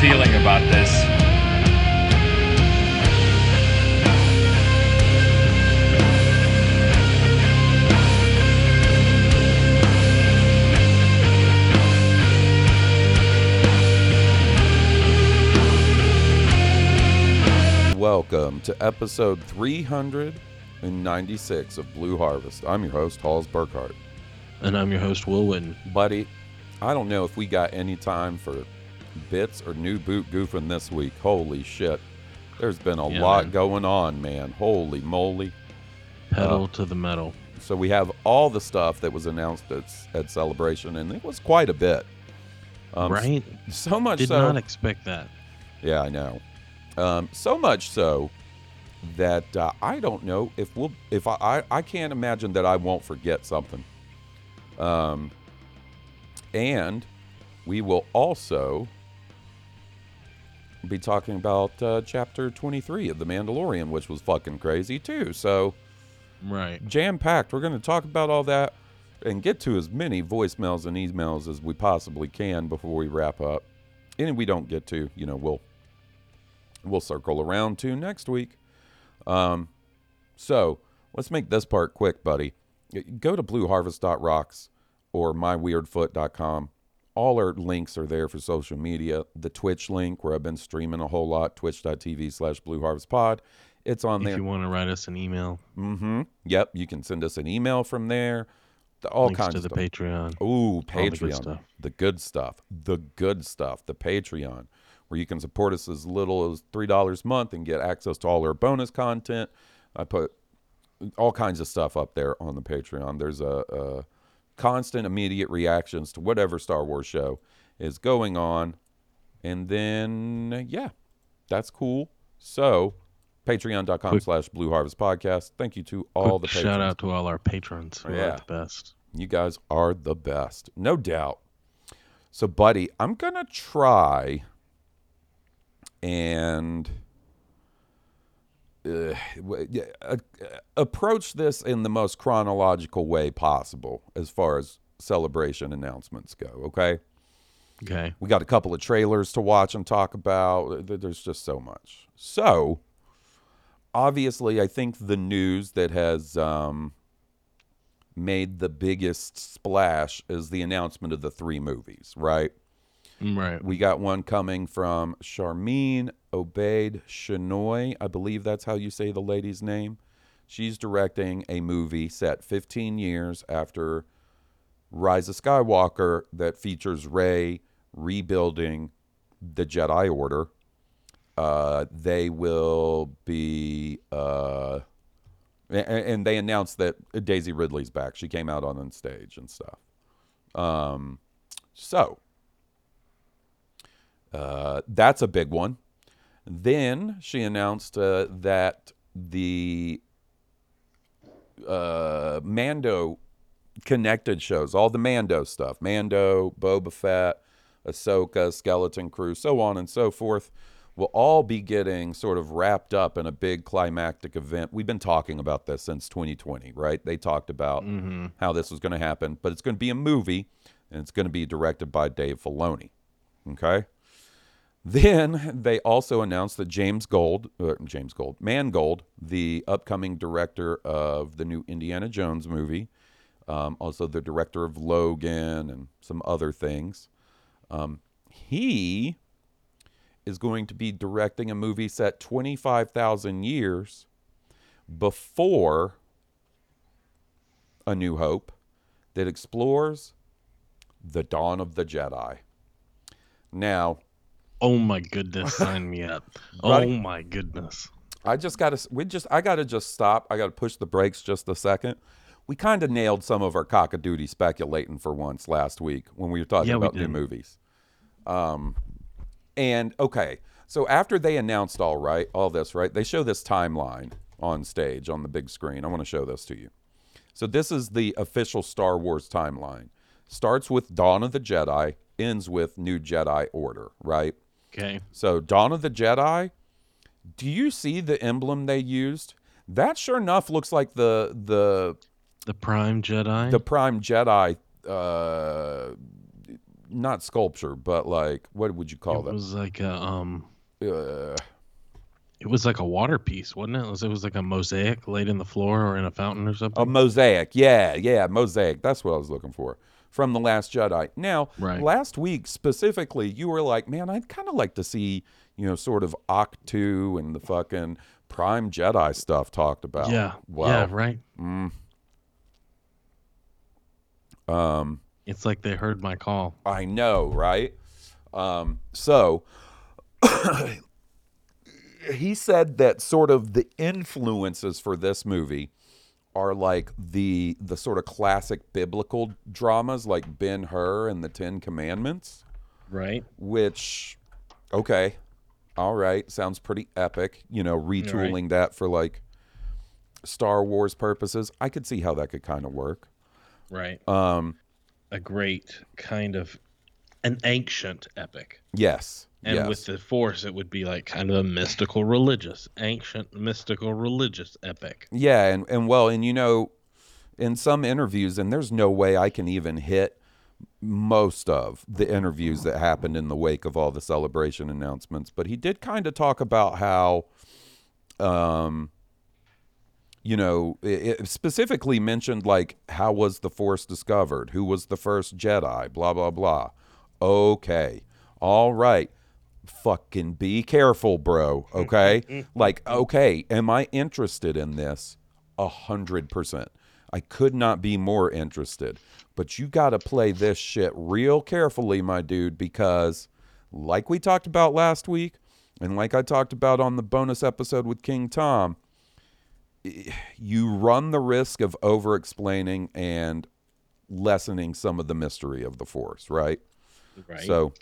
Feeling about this. Welcome to episode 396 of Blue Harvest. I'm your host, Halls Burkhart. And I'm your host, Will Witten. Buddy, I don't know if we got any time for bits or new boot goofing this week. Holy shit. There's been a Yeah, lot man. going on, man. Holy moly. Pedal Uh, to the metal. So we have all the stuff that was announced at, at Celebration, and it was quite a bit. Um, right? So much Did so. Did not expect that. Yeah, I know. Um, so much so that uh, I don't know if we'll if I, I I can't imagine that I won't forget something. Um, and we will also be talking about uh, chapter 23 of The Mandalorian, which was fucking crazy too. So Right. jam packed. We're going to talk about all that and get to as many voicemails and emails as we possibly can before we wrap up. And we don't get to, you know, we'll we'll circle around to next week. Um, so let's make this part quick, buddy. Go to blueharvest.rocks or myweirdfoot.com. All our links are there for social media. The Twitch link, where I've been streaming a whole lot, twitch.tv slash blueharvestpod. It's on If there. If you want to write us an email, Mm-hmm. Yep. You can send us an email from there. The- All links kinds to of the stuff. Patreon. Ooh, all the good Patreon. stuff. The good stuff. The good stuff. The Patreon, where you can support us as little as three dollars a month and get access to all our bonus content. I put all kinds of stuff up there on the Patreon. There's a, a constant, immediate reactions to whatever Star Wars show is going on, and then yeah, that's cool. So, Patreon.com slash Blue Harvest Podcast. Thank you to all the shout out to all our patrons. who Yeah. are the best. You guys are the best, no doubt. So, buddy, I'm gonna try and uh, uh, uh, approach this in the most chronological way possible as far as celebration announcements go. Okay, Okay. we got a couple of trailers to watch and talk about. There's just so much. So, obviously, I think the news that has um, made the biggest splash is the announcement of the three movies, right? Right. We got one coming from Charmine Obaid Chenoy. I believe that's how you say the lady's name. She's directing a movie set 15 years after Rise of Skywalker that features Rey rebuilding the Jedi Order. Uh, they will be, uh, a- a- and they announced that Daisy Ridley's back. She came out on stage and stuff. Um, so uh, that's a big one. Then she announced uh, that the uh, Mando connected shows, all the Mando stuff, Mando, Boba Fett, Ahsoka, Skeleton Crew, so on and so forth, will all be getting sort of wrapped up in a big climactic event. We've been talking about this since 2020, right? They talked about how this was going to happen, but it's going to be a movie and it's going to be directed by Dave Filoni. Okay? Then they also announced that James Gold, uh, James Gold, Mangold, the upcoming director of the new Indiana Jones movie, um, also the director of Logan and some other things, um, he is going to be directing a movie set 25,000 years before A New Hope that explores the dawn of the Jedi. Now, Oh my goodness, sign me up. Right. Oh my goodness. I just got to we just I got to just stop. I got to push the brakes just a second. We kind of nailed some of our cock-a-doodle speculating for once last week when we were talking Yeah, we about new movies. Um and okay, so after they announced all right, all this, right? They show this timeline on stage on the big screen. I want to show this to you. So this is the official Star Wars timeline. Starts with Dawn of the Jedi, ends with New Jedi Order, right? Okay. So Dawn of the Jedi, do you see the emblem they used? That sure enough looks like the the The Prime Jedi. the Prime Jedi uh not sculpture, but like what would you call it that? was like a um Uh, it was like a water piece, wasn't it? It was, it was like a mosaic laid in the floor or in a fountain or something. a mosaic. Yeah, yeah, mosaic. That's what I was looking for. From the Last Jedi. Now, Right. last week specifically, you were like, "Man, I'd kind of like to see, you know, sort of Ahch-To and the fucking Prime Jedi stuff talked about." yeah. Well, Yeah, right. um, It's like they heard my call. I know, right? Um, so he said that sort of the influences for this movie are like the the sort of classic biblical dramas like Ben Hur and the Ten Commandments, Right. which okay, all right, sounds pretty epic. You know, retooling that for like Star Wars purposes. I could see how that could kind of work. Right. Um, a great kind of an ancient epic. yes, And yes. with the Force, it would be like kind of a mystical religious, ancient mystical religious epic. Yeah, and, and well, and you know, in some interviews, and there's no way I can even hit most of the interviews that happened in the wake of all the celebration announcements, but he did kind of talk about how, um, you know, it, it specifically mentioned like how was the Force discovered, who was the first Jedi, blah blah blah. Okay, all right fucking be careful, bro. Mm-hmm. Okay. Mm-hmm. like, okay, am I interested in this? A hundred percent. I could not be more interested. But you got to play this shit real carefully, my dude, because like we talked about last week, and like I talked about on the bonus episode with King Tom, you run the risk of over explaining and lessening some of the mystery of the Force, right? Right. So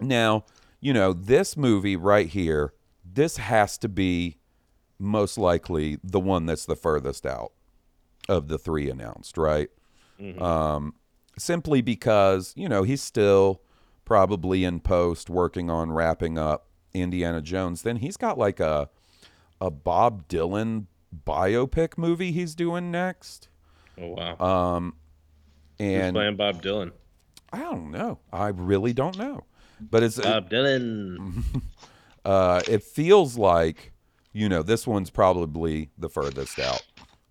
now, you know, this movie right here, this has to be most likely the one that's the furthest out of the three announced, right? Um, simply because, you know, he's still probably in post working on wrapping up Indiana Jones. Then he's got like a a Bob Dylan biopic movie he's doing next. oh wow. Um Who's and playing Bob Dylan? I don't know. I really don't know. But it's Bob Dylan. uh, it feels like you know this one's probably the furthest out,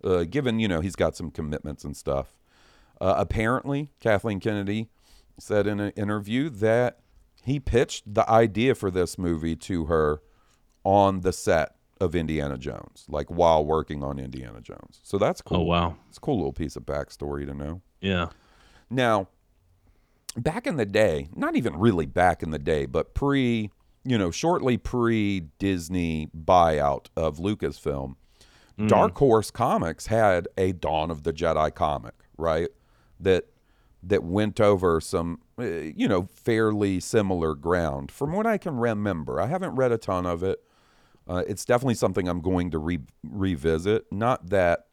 uh, given you know he's got some commitments and stuff. Uh, apparently, Kathleen Kennedy said in an interview that he pitched the idea for this movie to her on the set of Indiana Jones, like while working on Indiana Jones. So that's cool. Oh wow. It's a cool little piece of backstory to know. Yeah. Now, back in the day, not even really back in the day, but pre, you know, shortly pre Disney buyout of Lucasfilm, Dark Horse Comics had a Dawn of the Jedi comic, right? That that went over some, uh, you know, fairly similar ground. From what I can remember, I haven't read a ton of it. Uh, it's definitely something I'm going to re- revisit. Not that,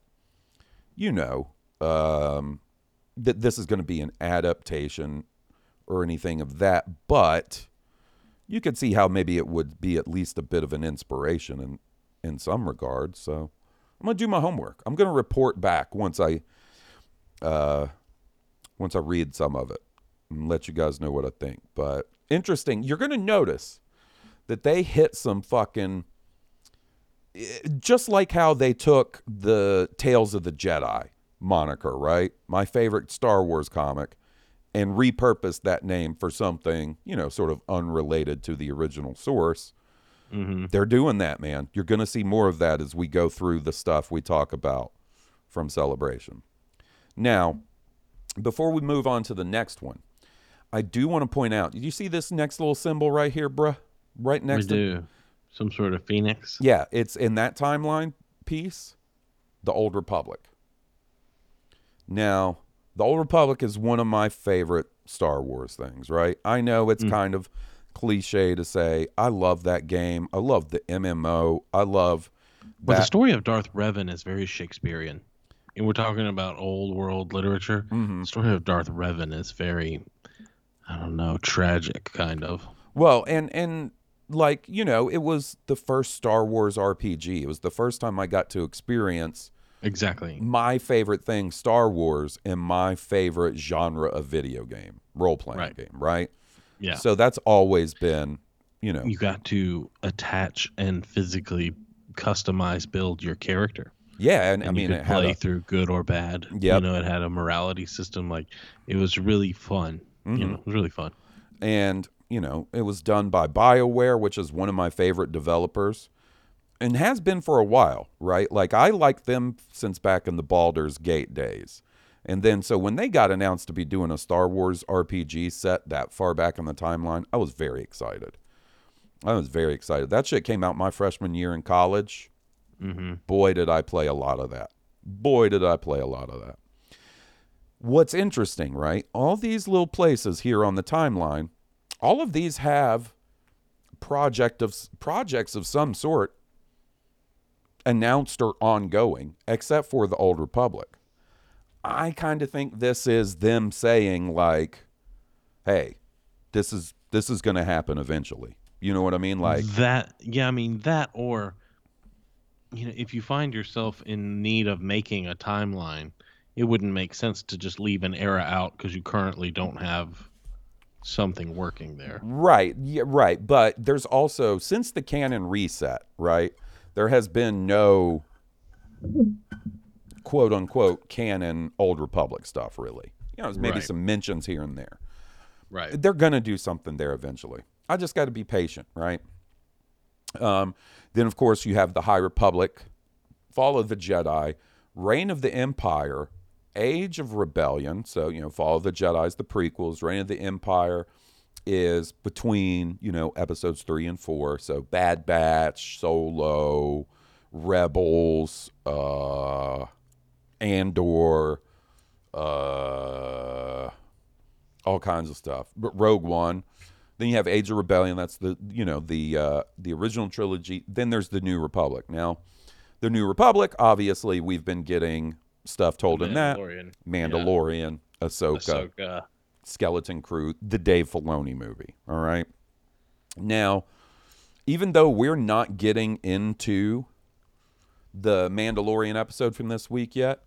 you know, um, that this is going to be an adaptation or anything of that, but you could see how maybe it would be at least a bit of an inspiration in in some regards. So I'm gonna do my homework. I'm gonna report back once I uh once I read some of it and let you guys know what I think. But interesting. You're going to notice that they hit some fucking eh, just like how they took the Tales of the Jedi moniker, right? My favorite Star Wars comic and repurposed that name for something, you know, sort of unrelated to the original source. Mm-hmm. They're doing that, man. You're going to see more of that as we go through the stuff we talk about from Celebration. Now, before we move on to the next one, I do want to point out. Did you see this next little symbol right here, bruh? Right We next to do some sort of phoenix. yeah, it's in that timeline piece, the Old Republic. Now, the Old Republic is one of my favorite Star Wars things, right? I know it's kind of cliche to say I love that game. I love the MMO. I love But the story of Darth Revan is very Shakespearean. And we're talking about old world literature. Mm-hmm. The story of Darth Revan is very, I don't know, tragic, kind of. Well, and and like, you know, it was the first Star Wars RPG. It was the first time I got to experience Exactly. my favorite thing, Star Wars, and my favorite genre of video game, role playing Right. game, right? Yeah. So that's always been, you know, you got to attach and physically customize, build your character. yeah, and, And I mean, it play a, through good or bad. Yeah, You know, it had a morality system. Like, it was really fun. Mm-hmm. You know, it was really fun. and you know, it was done by BioWare, which is one of my favorite developers, and has been for a while, right? Like I like them since back in the Baldur's Gate days. And then so when they got announced to be doing a Star Wars RPG set that far back in the timeline, I was very excited. I was very excited. That shit came out my freshman year in college. Mm-hmm. Boy, did I play a lot of that. Boy, did I play a lot of that. What's interesting, right? All these little places here on the timeline, all of these have project of projects of some sort announced or ongoing, except for the Old Republic. I kind of think this is them saying like, "Hey, this is this is going to happen eventually." You know what I mean? Like, that, yeah, I mean, that or, you know, if you find yourself in need of making a timeline, it wouldn't make sense to just leave an era out because you currently don't have something working there. Right. Yeah, right. But there's also since the canon reset, right? There has been no quote unquote canon old republic stuff really. You know, there's maybe Right. some mentions here and there. Right. They're going to do something there eventually. I just got to be patient, right? Um, then of course you have the High Republic, Fall of the Jedi, Reign of the Empire, Age of Rebellion. So you know, Fall of the Jedi's the prequels. Reign of the Empire is between you know episodes three and four. So Bad Batch, Solo, Rebels, uh, Andor, uh, all kinds of stuff. But Rogue One. Then you have Age of Rebellion. That's the you know the uh, the original trilogy. Then there's the New Republic. Now, the New Republic. Obviously, we've been getting stuff told in that Mandalorian. Mandalorian, Ahsoka, Ahsoka. Skeleton Crew, the Dave Filoni movie. All right. Now, even though we're not getting into the Mandalorian episode from this week yet,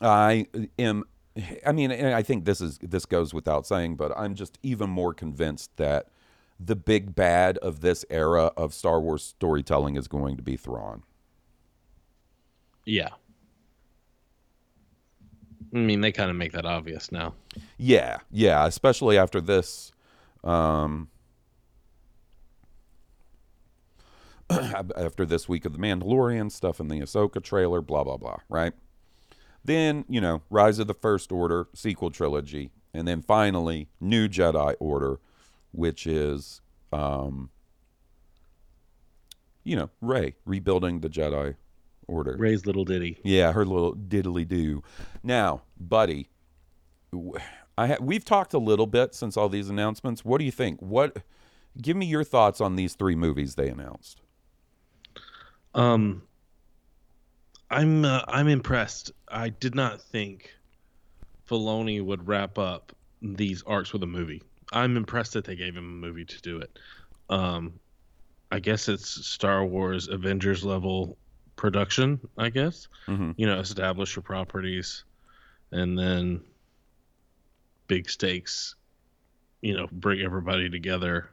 I am. I mean, I think this is this goes without saying, but I'm just even more convinced that the big bad of this era of Star Wars storytelling is going to be Thrawn. Yeah. I mean, they kind of make that obvious now. Yeah, yeah, especially after this. Um, after this week of the Mandalorian stuff and the Ahsoka trailer, blah blah blah. Right. Then you know, Rise of the First Order sequel trilogy, and then finally New Jedi Order, which is, um, you know, Rey rebuilding the Jedi Order. Rey's little ditty. Yeah, her little diddly do. Now, buddy, I ha- we've talked a little bit since all these announcements. What do you think? What? Give me your thoughts on these three movies they announced. Um, I'm uh, I'm impressed. I did not think Filoni would wrap up these arcs with a movie. I'm impressed that they gave him a movie to do it. Um, I guess it's Star Wars Avengers level production. I guess Mhm. you know, establish your properties, and then big stakes you know, bring everybody together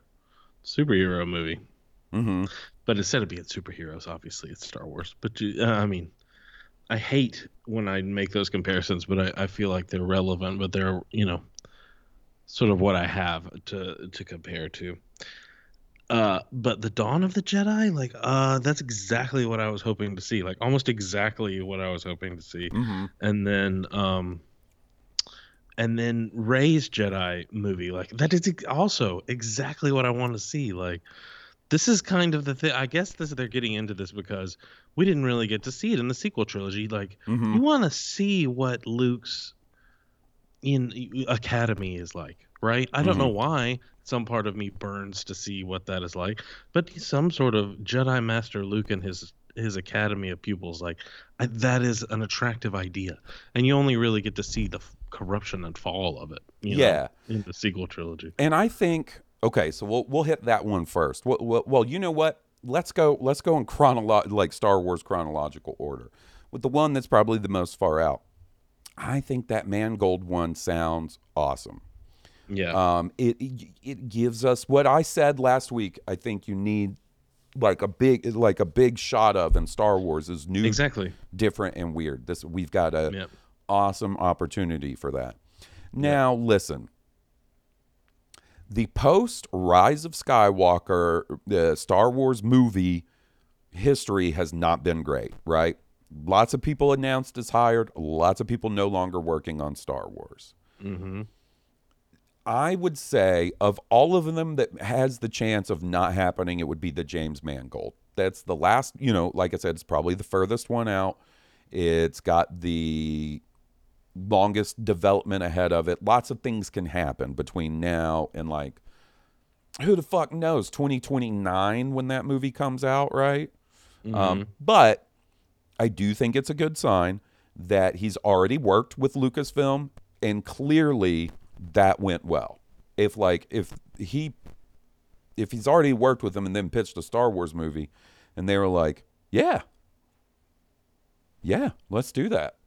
superhero movie. Mm-hmm. But instead of being superheroes, obviously it's Star Wars. But uh, I mean, I hate when I make those comparisons, but I, I feel like they're relevant. But they're you know, sort of what I have to to compare to. Uh, but the Dawn of the Jedi, like, uh, that's exactly what I was hoping to see. Like, almost exactly what I was hoping to see. Mm-hmm. And then, um, and then Rey's Jedi movie, like that is also exactly what I want to see. Like, this is kind of the thing. I guess this they're getting into this because we didn't really get to see it in the sequel trilogy. Like, Mm-hmm. you want to see what Luke's in academy is like, right? I don't know why. Some part of me burns to see what that is like, but he's some sort of Jedi Master Luke and his his academy of pupils. Like I, that is an attractive idea, and you only really get to see the f- corruption and fall of it. You know, Yeah. in the sequel trilogy. And I think okay, so we'll we'll hit that one first. Well, well, well you know what? Let's go. Let's go in chronolo- like Star Wars chronological order, with the one that's probably the most far out. I think that Mangold one sounds awesome. Yeah, Um, it it gives us what I said last week. I think you need like a big like a big shot of in Star Wars is new, exactly. different, and weird. This we've got a Yep. awesome opportunity for that. Now listen. The post Rise of Skywalker, the Star Wars movie history has not been great, right? Lots of people announced as hired, lots of people no longer working on Star Wars. Mm-hmm. I would say of all of them that has the chance of not happening, it would be the James Mangold. That's the last, you know, like I said, it's probably the furthest one out. It's got the longest development ahead of it. Lots of things can happen between now and like who the fuck knows 2029 when that movie comes out, right? Um, but I do think it's a good sign that he's already worked with Lucasfilm and clearly that went well. If like if he if he's already worked with them and then pitched a Star Wars movie and they were like, "Yeah. Yeah, let's do that."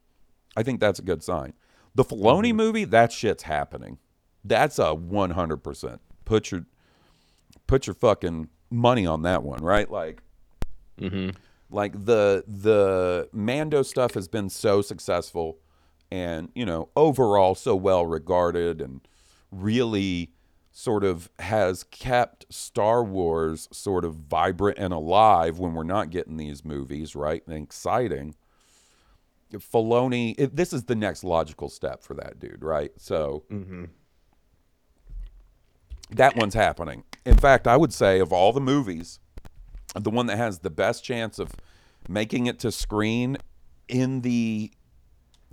I think that's a good sign. The Filoni movie, that shit's happening. That's a 100%. Put your put your fucking money on that one, right? Like Mm-hmm. like the the Mando stuff has been so successful and you know overall so well regarded and really sort of has kept Star Wars sort of vibrant and alive when we're not getting these movies right and exciting. Filoni, it, this is the next logical step for that dude, right? So Mm-hmm. that one's happening. In fact, I would say of all the movies, the one that has the best chance of making it to screen in the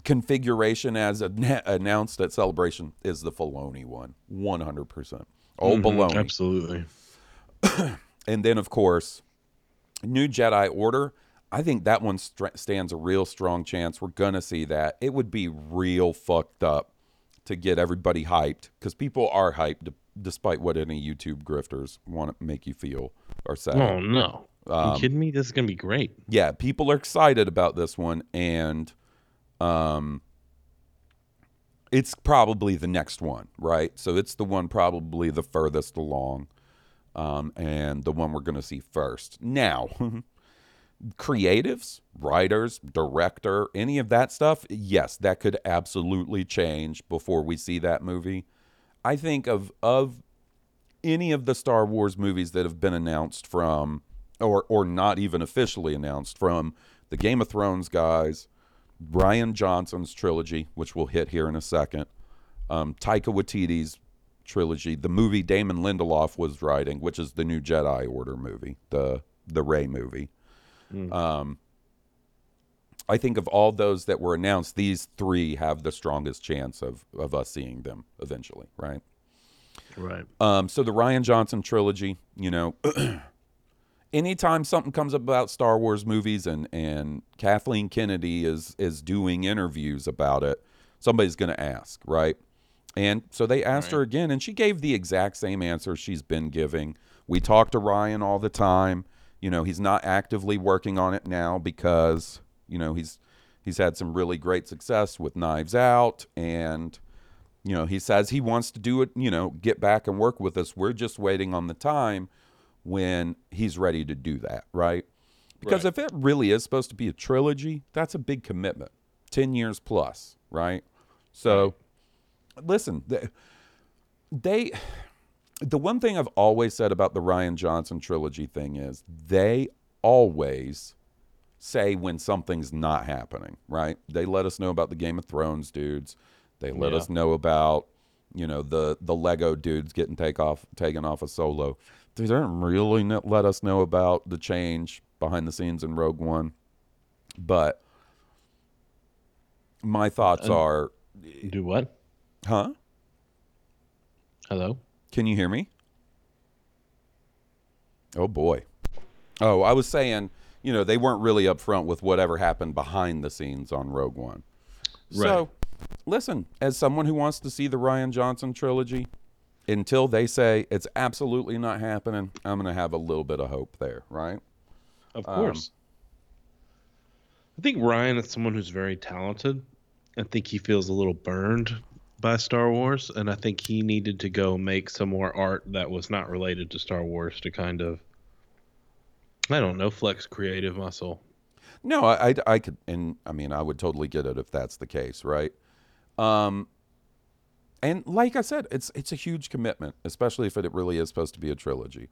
configuration as an- announced at Celebration is the Filoni one, one hundred percent. Oh, baloney! Absolutely. And then, of course, New Jedi Order. I think that one str- stands a real strong chance. We're gonna see that. It would be real fucked up to get everybody hyped because people are hyped d- despite what any YouTube grifters want to make you feel or say. Oh no. Um, you kidding me? This is gonna be great. yeah, people are excited about this one, and um, it's probably the next one, right? So it's the one probably the furthest along, um, and the one we're going to see first. Now, creatives, writers, director, any of that stuff, yes, that could absolutely change before we see that movie. I think of of any of the Star Wars movies that have been announced from or or not even officially announced from the Game of Thrones guys, Rian Johnson's trilogy, which we'll hit here in a second, um, Taika Waititi's trilogy, the movie Damon Lindelof was writing, which is the new Jedi Order movie, the the Rey movie. Um, I think of all those that were announced, these three have the strongest chance of of us seeing them eventually, right? Right. Um, so the Rian Johnson trilogy, you know, anytime something comes up about Star Wars movies and and Kathleen Kennedy is is doing interviews about it, somebody's going to ask, right? And so they asked her again, and she gave the exact same answer she's been giving. We talk to Rian all the time. You know, he's not actively working on it now because you know he's he's had some really great success with Knives Out and You know, he says he wants to do it, you know, get back and work with us. We're just waiting on the time when he's ready to do that, right? Because Right. if it really is supposed to be a trilogy, that's a big commitment. 10 years plus, right? So listen, they, they the one thing I've always said about the Rian Johnson trilogy thing is they always say when something's not happening, right? They let us know about the Game of Thrones dudes. They let Yeah. us know about, you know, the the Lego dudes getting take off taken off a solo. They didn't really let us know about the change behind the scenes in Rogue One. But my thoughts are, Do what? huh? Hello? Can you hear me? Oh boy. Oh, I was saying, you know, they weren't really upfront with whatever happened behind the scenes on Rogue One. Right. So, listen, as someone who wants to see the Rian Johnson trilogy, until they say it's absolutely not happening, I'm going to have a little bit of hope there, right? Of Um, course. I think Rian is someone who's very talented. I think he feels a little burned by Star Wars, and I think he needed to go make some more art that was not related to Star Wars to kind of, I don't know, flex creative muscle. No, I, I, I could, and I mean, I would totally get it if that's the case, right? Um, and like I said, it's it's a huge commitment, especially if it really is supposed to be a trilogy.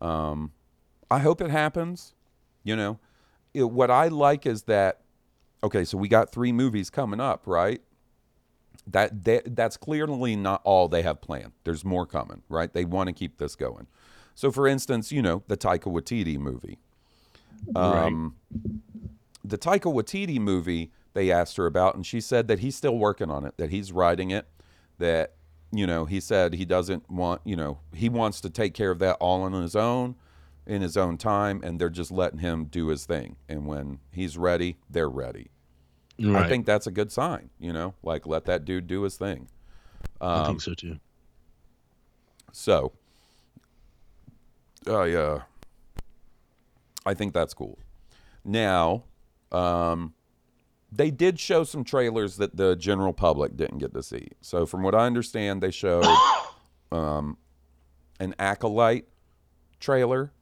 Um, I hope it happens. You know, it, what I like is that. Okay, so we got three movies coming up, right? That, that that's clearly not all they have planned. There's more coming, right? They want to keep this going. So, for instance, you know, the Taika Waititi movie. Um, the Taika Waititi movie they asked her about, and she said that he's still working on it, that he's writing it, that, you know, he said he doesn't want, you know, he wants to take care of that all on his own, in his own time, and they're just letting him do his thing. And when he's ready, they're ready. I think that's a good sign, you know, like let that dude do his thing. I um, think so too. So, i uh, yeah, I think that's cool. Now, um, they did show some trailers that the general public didn't get to see. So, from what I understand, they showed um, an acolyte trailer.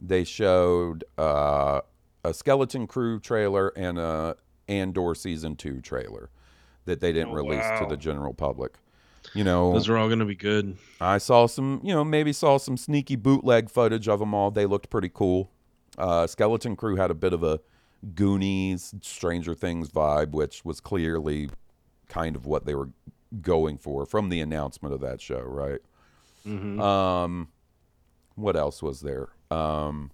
They showed uh, a skeleton crew trailer and a Andor season two trailer that they didn't Oh, release to the general public. You know, Those are all going to be good. I saw some, you know, maybe saw some sneaky bootleg footage of them all. They looked pretty cool. Uh, Skeleton Crew had a bit of a Goonies, Stranger Things vibe, which was clearly kind of what they were going for from the announcement of that show, right? Um, what else was there? Um,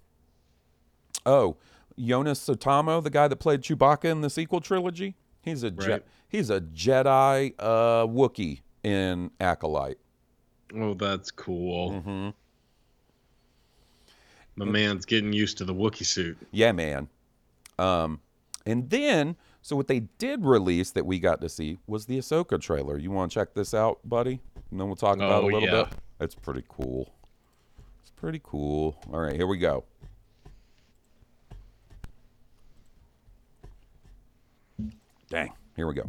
oh, Joonas Suotamo, the guy that played Chewbacca in the sequel trilogy, he's a Je- he's a Jedi uh, Wookiee in Acolyte. Oh, that's cool. Mm-hmm. My man's getting used to the Wookiee suit. Yeah, man. Um, and then, so what they did release that we got to see was the Ahsoka trailer. You want to check this out, buddy? And then we'll talk about it Oh, a little yeah. bit. It's pretty cool. It's pretty cool. All right, here we go. Dang, here we go.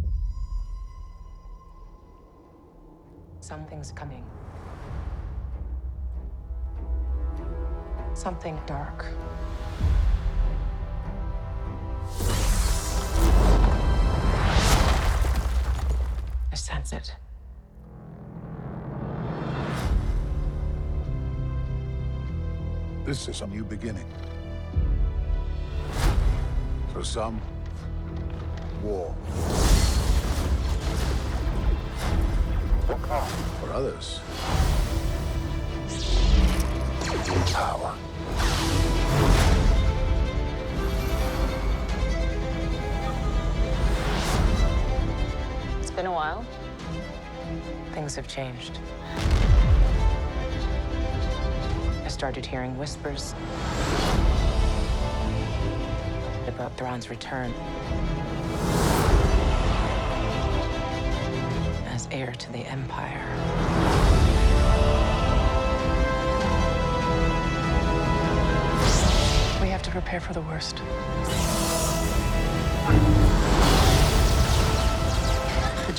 Something's coming. Something dark. I sense it. This is a new beginning. For some, war. For others, power. Been a while. Things have changed. I started hearing whispers about Thrawn's return as heir to the Empire. We have to prepare for the worst.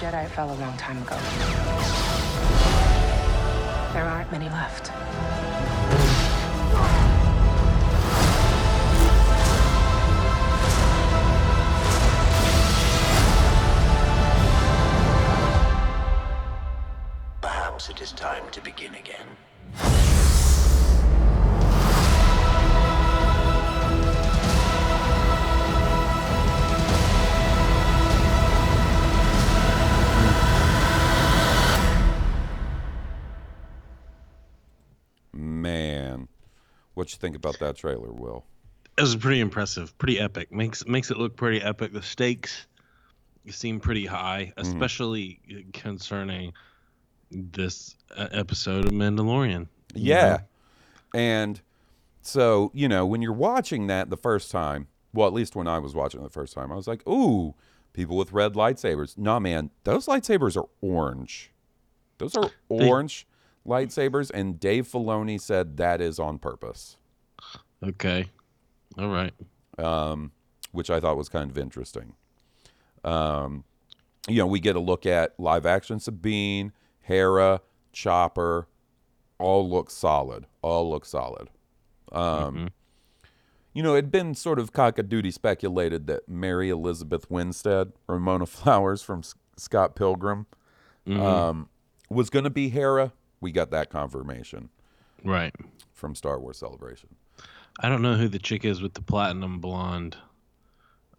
Jedi fell a long time ago. There aren't many left. Think about that trailer, Will? It was pretty impressive, pretty epic. Makes makes it look pretty epic. The stakes seem pretty high, mm-hmm. especially concerning this episode of Mandalorian. Yeah. And so, you know, when you're watching that the first time, well, at least when I was watching it the first time, I was like, ooh, people with red lightsabers. Nah, man, those lightsabers are orange. Those are They- orange lightsabers. And Dave Filoni said that is on purpose, Okay. All right. um, which I thought was kind of interesting. Um, you know, we get a look at live action Sabine, Hera, Chopper, all look solid. All look solid. Um, You know, it had been sort of cockadoodie speculated that Mary Elizabeth Winstead, Ramona Flowers from S- Scott Pilgrim, um, was going to be Hera. We got that confirmation Right. from Star Wars Celebration. I don't know who the chick is with the platinum blonde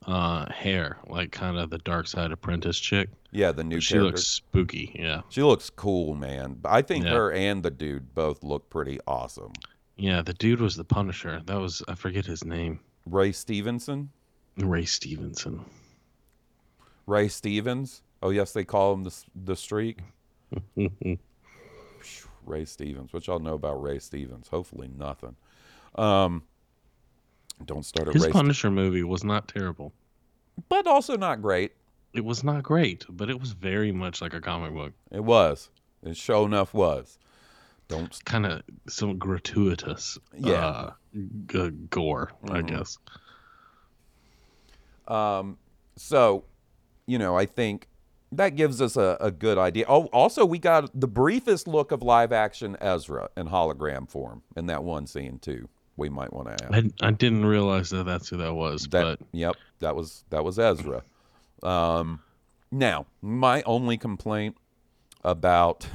uh, hair, like kind of the Dark Side Apprentice chick. Yeah, the new She character. looks spooky. Yeah. she looks cool, man. I think Yeah. her and the dude both look pretty awesome. Yeah. The dude was the Punisher. That was I forget his name. Ray Stevenson, Ray Stevenson. Ray Stevens. Oh yes, they call him the the streak. Ray Stevens. What y'all know about Ray Stevens? Hopefully nothing. Um, don't start at His Ray, Ste- Punisher movie was not terrible. but also not great. It was not great, but it was very much like a comic book. It was. It sure enough was. Don't. Kind of some gratuitous, Yeah. uh, g- gore, I Mhm. guess. Um, so, you know, I think that gives us a, a good idea. Oh, also, we got the briefest look of live action Ezra in hologram form in that one scene too. We might want to add. I, I didn't realize that that's who that was, That but yep, that was that was Ezra. Um, now, my only complaint about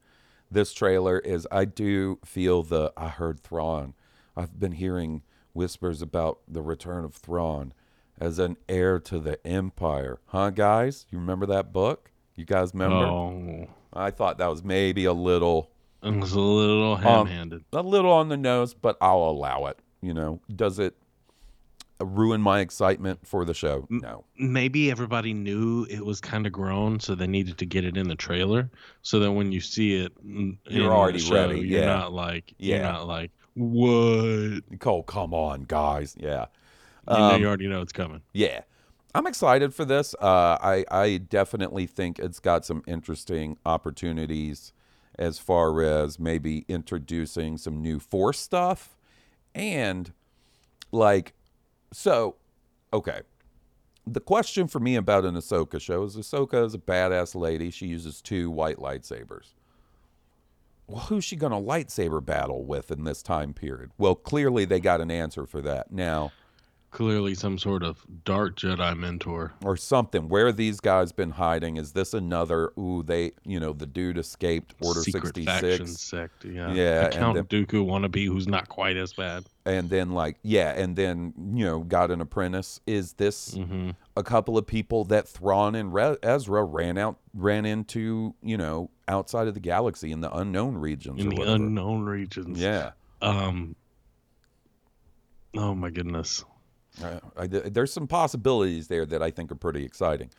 this trailer is I do feel the I heard Thrawn. I've been hearing whispers about the return of Thrawn as an heir to the Empire. Huh, guys? You remember that book? You guys remember? oh, I thought that was maybe a little it was a little Um, ham-handed. a little on the nose, but I'll allow it. You know, does it ruin my excitement for the show? No. Maybe everybody knew it was kind of grown, so they needed to get it in the trailer, so that when you see it, You're already show, ready, You're yeah. not like, you're Yeah. not like, what? Cole, come on, guys. Yeah. You, know, Um, you already know it's coming. Yeah. I'm excited for this. Uh, I, I definitely think it's got some interesting opportunities as far as maybe introducing some new Force stuff. And, like, so, okay. The question for me about an Ahsoka show is Ahsoka is a badass lady. She uses two white lightsabers. Well, who's she going to lightsaber battle with in this time period? Well, clearly they got an answer for that. Now, Clearly, some sort of dark Jedi mentor. or something. Where have these guys been hiding? Is this another? Ooh, they, you know, the dude escaped Order secret sixty faction sect. Yeah, Yeah, Count then- Dooku wannabe who's not quite as bad. and then like yeah, and then you know got an apprentice. Is this Mm-hmm. a couple of people that Thrawn and Re- Ezra ran out, ran into, you know, outside of the galaxy in the unknown regions In the whatever? unknown regions. Yeah, Um. Oh my goodness. Uh, I, there's some possibilities there that I think are pretty exciting.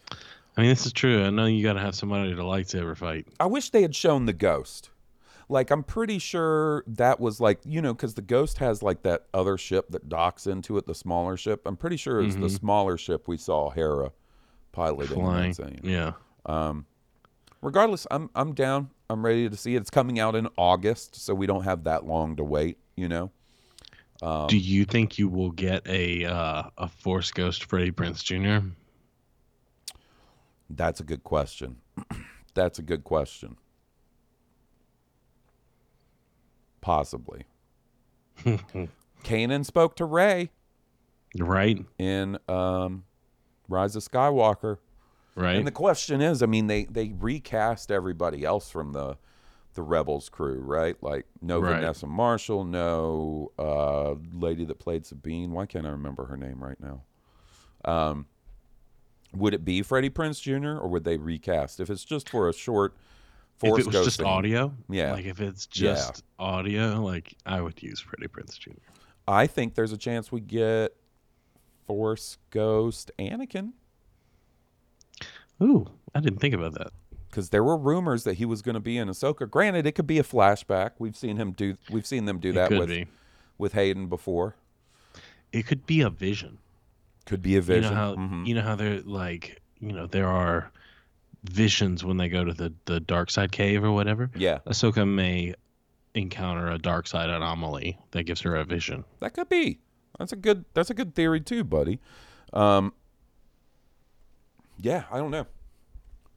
I mean, this is true. I know you got to have somebody to lightsaber fight. I wish they had shown the ghost. Like I'm pretty sure that was like you know because the ghost has like that other ship that docks into it, the smaller ship. I'm pretty sure it's the smaller ship we saw Hera piloting. Flying. Yeah. Regardless, I'm I'm down. I'm ready to see it. It's coming out in August, so we don't have that long to wait. You know. Um, Do you think you will get a uh, a Force Ghost Freddie Prinze Jr.? That's a good question. That's a good question. Possibly. Kanan spoke to Rey Right. in um, Rise of Skywalker. Right. And the question is, I mean, they they recast everybody else from the the Rebels crew, right? Like no Right. Vanessa Marshall, no uh, lady that played Sabine. Why can't I remember her name right now? Um, would it be Freddie Prinze Jr. or would they recast if it's just for a short? Force if it was just thing? audio, Yeah. Like if it's Yeah. just audio, like I would use Freddie Prinze Jr. I think there's a chance we get Force Ghost Anakin Ooh, I didn't think about that. Because there were rumors that he was going to be in Ahsoka. Granted, it could be a flashback. We've seen him do. We've seen them do It that with be. with Hayden before. It could be a vision. Could be a vision. You know how Mhm. you know how they're like you know there are visions when they go to the the dark side cave or whatever. Yeah, Ahsoka may encounter a dark side anomaly that gives her a vision. that could be. That's a good. That's a good theory too, buddy. Um, yeah, I don't know.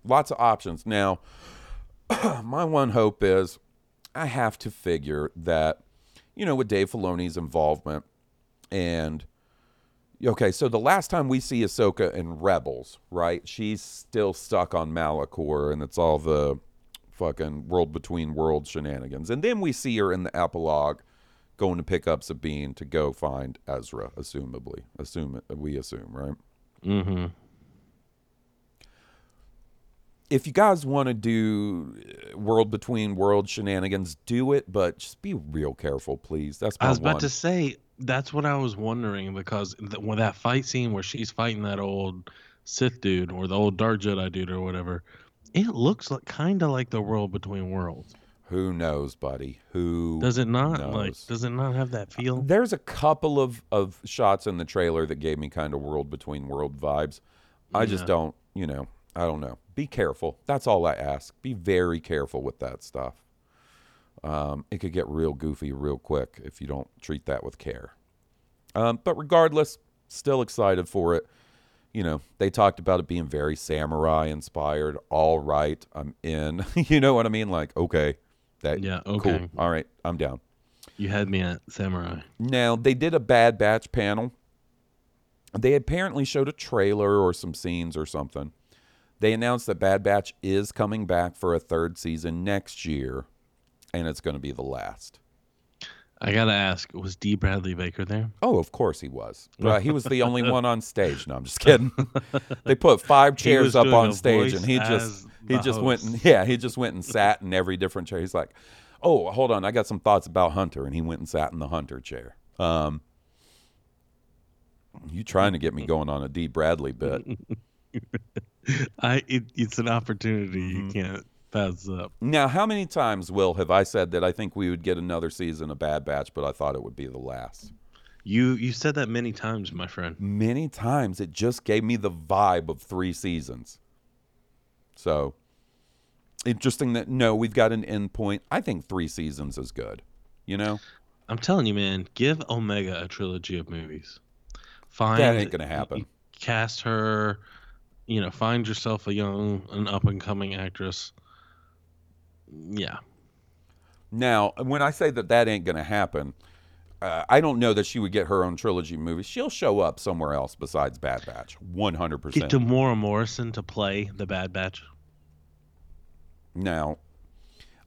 Lots of options. Now, my one hope is I have to figure that, you know, with Dave Filoni's involvement and okay, so the last time we see Ahsoka in Rebels, right? She's still stuck on Malachor and it's all the fucking world between worlds shenanigans. And then we see her in the epilogue going to pick up Sabine to go find Ezra, assumably. Assume we assume, right? Mm-hmm. If you guys want to do uh, world between world shenanigans, do it, but just be real careful, please. That's I was about one. to say that's what I was wondering because th- when that fight scene where she's fighting that old Sith dude or the old Dark Jedi dude or whatever, it looks like kind of like the world between worlds. Who knows, buddy? Who Does it not? Like, does it not have that feel? There's a couple of, of shots in the trailer that gave me kind of world between world vibes. I just don't, you know, I don't know. Be careful. That's all I ask. Be very careful with that stuff. Um, it could get real goofy real quick if you don't treat that with care. Um, but regardless, still excited for it. You know, they talked about it being very samurai inspired. All right, I'm in. you know what I mean? Like, okay, that Yeah, cool. okay. All right, I'm down. You had me at samurai. Now, they did a Bad Batch panel. They apparently showed a trailer or some scenes or something. They announced that Bad Batch is coming back for a third season next year, and it's going to be the last. I gotta ask, was D. Bradley Baker there? Oh, of course he was. But he was the only one on stage. No, I'm just kidding. they put five chairs up on stage, and he just he just went and yeah, he just went and sat in every different chair. He's like, "Oh, hold on, I got some thoughts about Hunter," and he went and sat in the Hunter chair. Um, you trying to get me going on a D. Bradley bit? I it, it's an opportunity Mm-hmm. you can't pass up. now, how many times, Will, have I said that I think we would get another season of Bad Batch, but I thought it would be the last? You you said that many times, my friend. many times it just gave me the vibe of three seasons. So interesting that no, we've got an end point. I think three seasons is good. You know, I'm telling you, man, give Omega a trilogy of movies. Find that ain't gonna happen. Cast her, you know, find yourself a young, an up and coming actress. Yeah, Now, when I say that that ain't gonna happen, uh, I don't know that she would get her own trilogy movie. She'll show up somewhere else besides Bad Batch, one hundred percent. get. Temuera Morrison to play the Bad Batch. Now,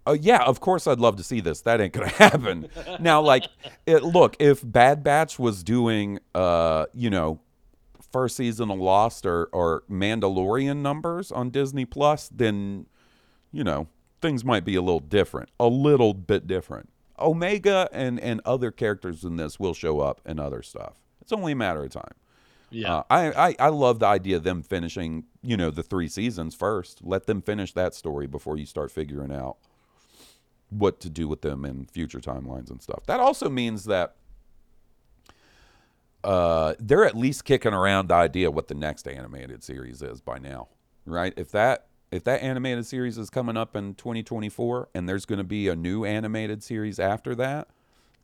uh, yeah, of course I'd love to see this. That ain't gonna happen. now, like, it, look, if Bad Batch was doing, uh, you know, first season of Lost or or Mandalorian numbers on Disney Plus, then, you know, things might be a little different, a little bit different. Omega and and other characters in this will show up in other stuff. It's only a matter of time. Yeah, Uh, I, I I love the idea of them finishing, you know, the three seasons first. Let them finish that story before you start figuring out what to do with them in future timelines and stuff. That also means that uh, they're at least kicking around the idea what the next animated series is by now, right? If that if that animated series is coming up in 2024 and there's going to be a new animated series after that,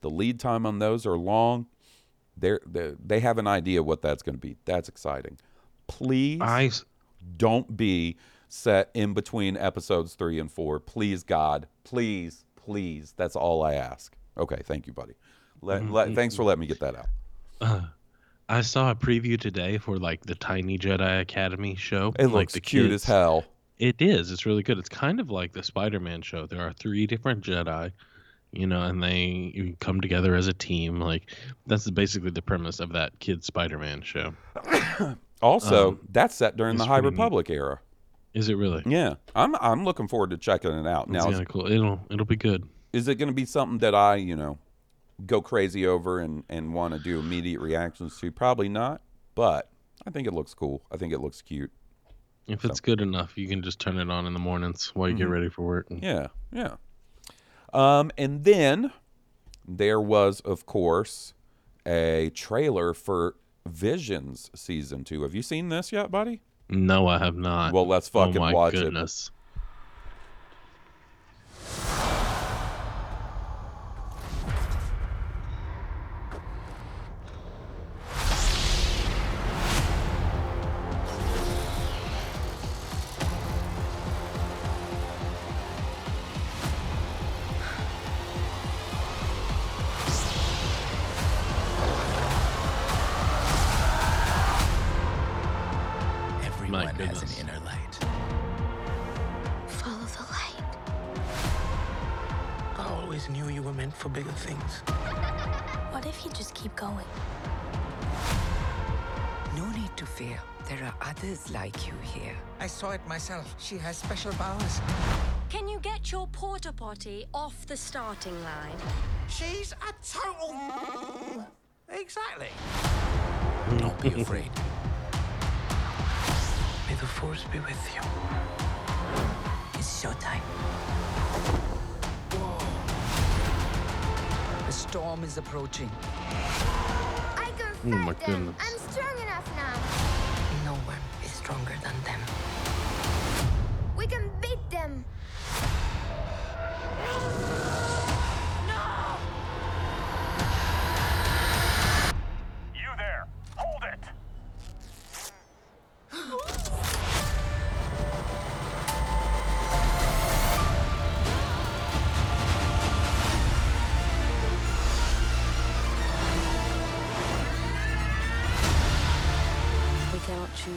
the lead time on those are long they're, they they have an idea what that's going to be. That's exciting. Please, I don't be set in between episodes three and four. Please, God, please, please. That's all I ask. Okay, thank you, buddy. Let, let, thanks for letting me get that out. Uh, I saw a preview today for like the Tiny Jedi Academy show. It like looks the cute kids. as hell. It is. It's really good. It's kind of like the Spider-Man show. There are three different Jedi, you know, and they come together as a team. Like that's basically the premise of that kid Spider-Man show. Also, Um, that's set during the High pretty neat. Republic era. Is it really? Yeah, I'm I'm looking forward to checking it out. It's Now, of cool. It'll it'll be good. is it going to be something that I, you know, go crazy over and and want to do immediate reactions to? Probably not, but I think it looks cool. I think it looks cute. If it's good enough, you can just turn it on in the mornings while you get ready for work. and- Mm-hmm. Yeah, yeah. Um, and then there was, of course, a trailer for Visions season two. Have you seen this yet, buddy? No, I have not. Well, let's oh fucking my watch it. goodness. Everyone She has special powers. Can you get your porta potty off the starting line? She's a total. Exactly. Don't be afraid. May the force be with you. It's showtime. The storm is approaching. I can Oh mm, my goodness. I'm strong enough now. No one is stronger than them.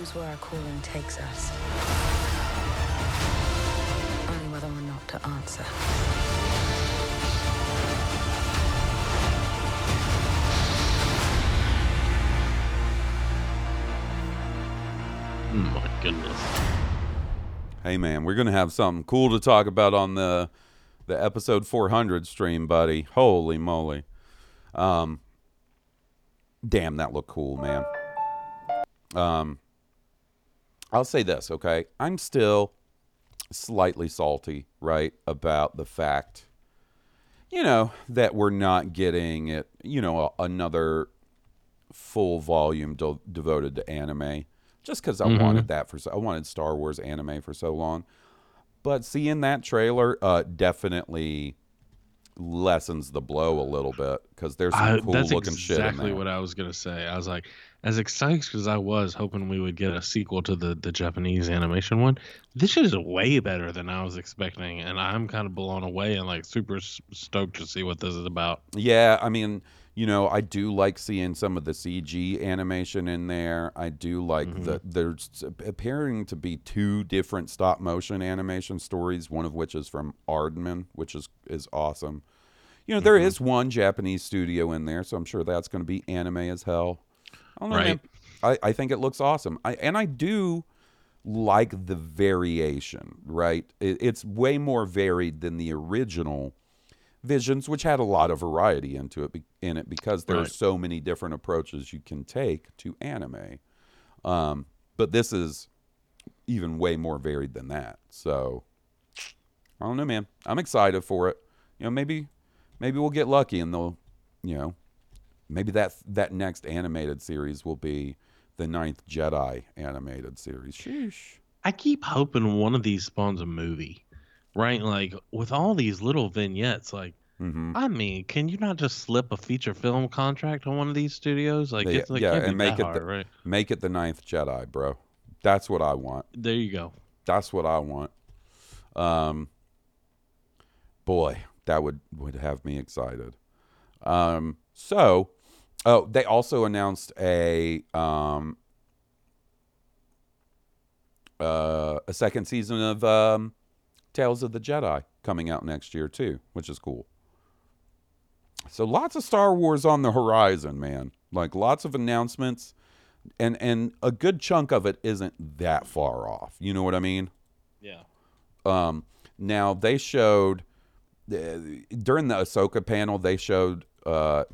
Choose where our calling takes us. Only whether or not to answer. My goodness. Hey man, we're gonna have something cool to talk about on the the episode 400 stream, buddy. Holy moly! Um, damn, that looked cool, man. Um, I'll say this, okay? I'm still slightly salty, right, about the fact, you know, that we're not getting it, you know, another full volume de- devoted to anime. Just because I Mhm. wanted that for so, I wanted Star Wars anime for so long, but seeing that trailer uh, definitely lessens the blow a little bit because there's some I, cool that's looking shit in exactly what I was gonna say. I was like, as excited as I was, hoping we would get a sequel to the the Japanese animation one. This is way better than I was expecting, and I'm kind of blown away and like super stoked to see what this is about. Yeah, I mean, you know, I do like seeing some of the CG animation in there. I do like Mm-hmm. the there's appearing to be two different stop motion animation stories, one of which is from Aardman, which is is awesome. You know, there Mm-hmm. is one Japanese studio in there, so I'm sure that's going to be anime as hell. I don't know, man. I, I think it looks awesome. I and I do like the variation, right? It, it's way more varied than the original Visions, which had a lot of variety into it be- in it because there are so many different approaches you can take to anime. Um, but this is even way more varied than that. So I don't know, man. I'm excited for it. You know, maybe maybe we'll get lucky and they'll, you know, maybe that that next animated series will be the Ninth Jedi animated series. Sheesh. I keep hoping one of these spawns a movie, right? Like with all these little vignettes, like. hmm I mean, can you not just slip a feature film contract on one of these studios? Like, Yeah, it's like yeah, and make it hard, the- right? Make it the Ninth Jedi, bro. That's what I want. There you go. That's what I want. Um, boy, that would would have me excited. Um, so, oh, they also announced a um, uh, a second season of um, Tales of the Jedi coming out next year too, which is cool. So lots of Star Wars on the horizon, man. Like lots of announcements, and and a good chunk of it isn't that far off. You know what I mean? Yeah. Um, now they showed uh, during the Ahsoka panel, they showed uh,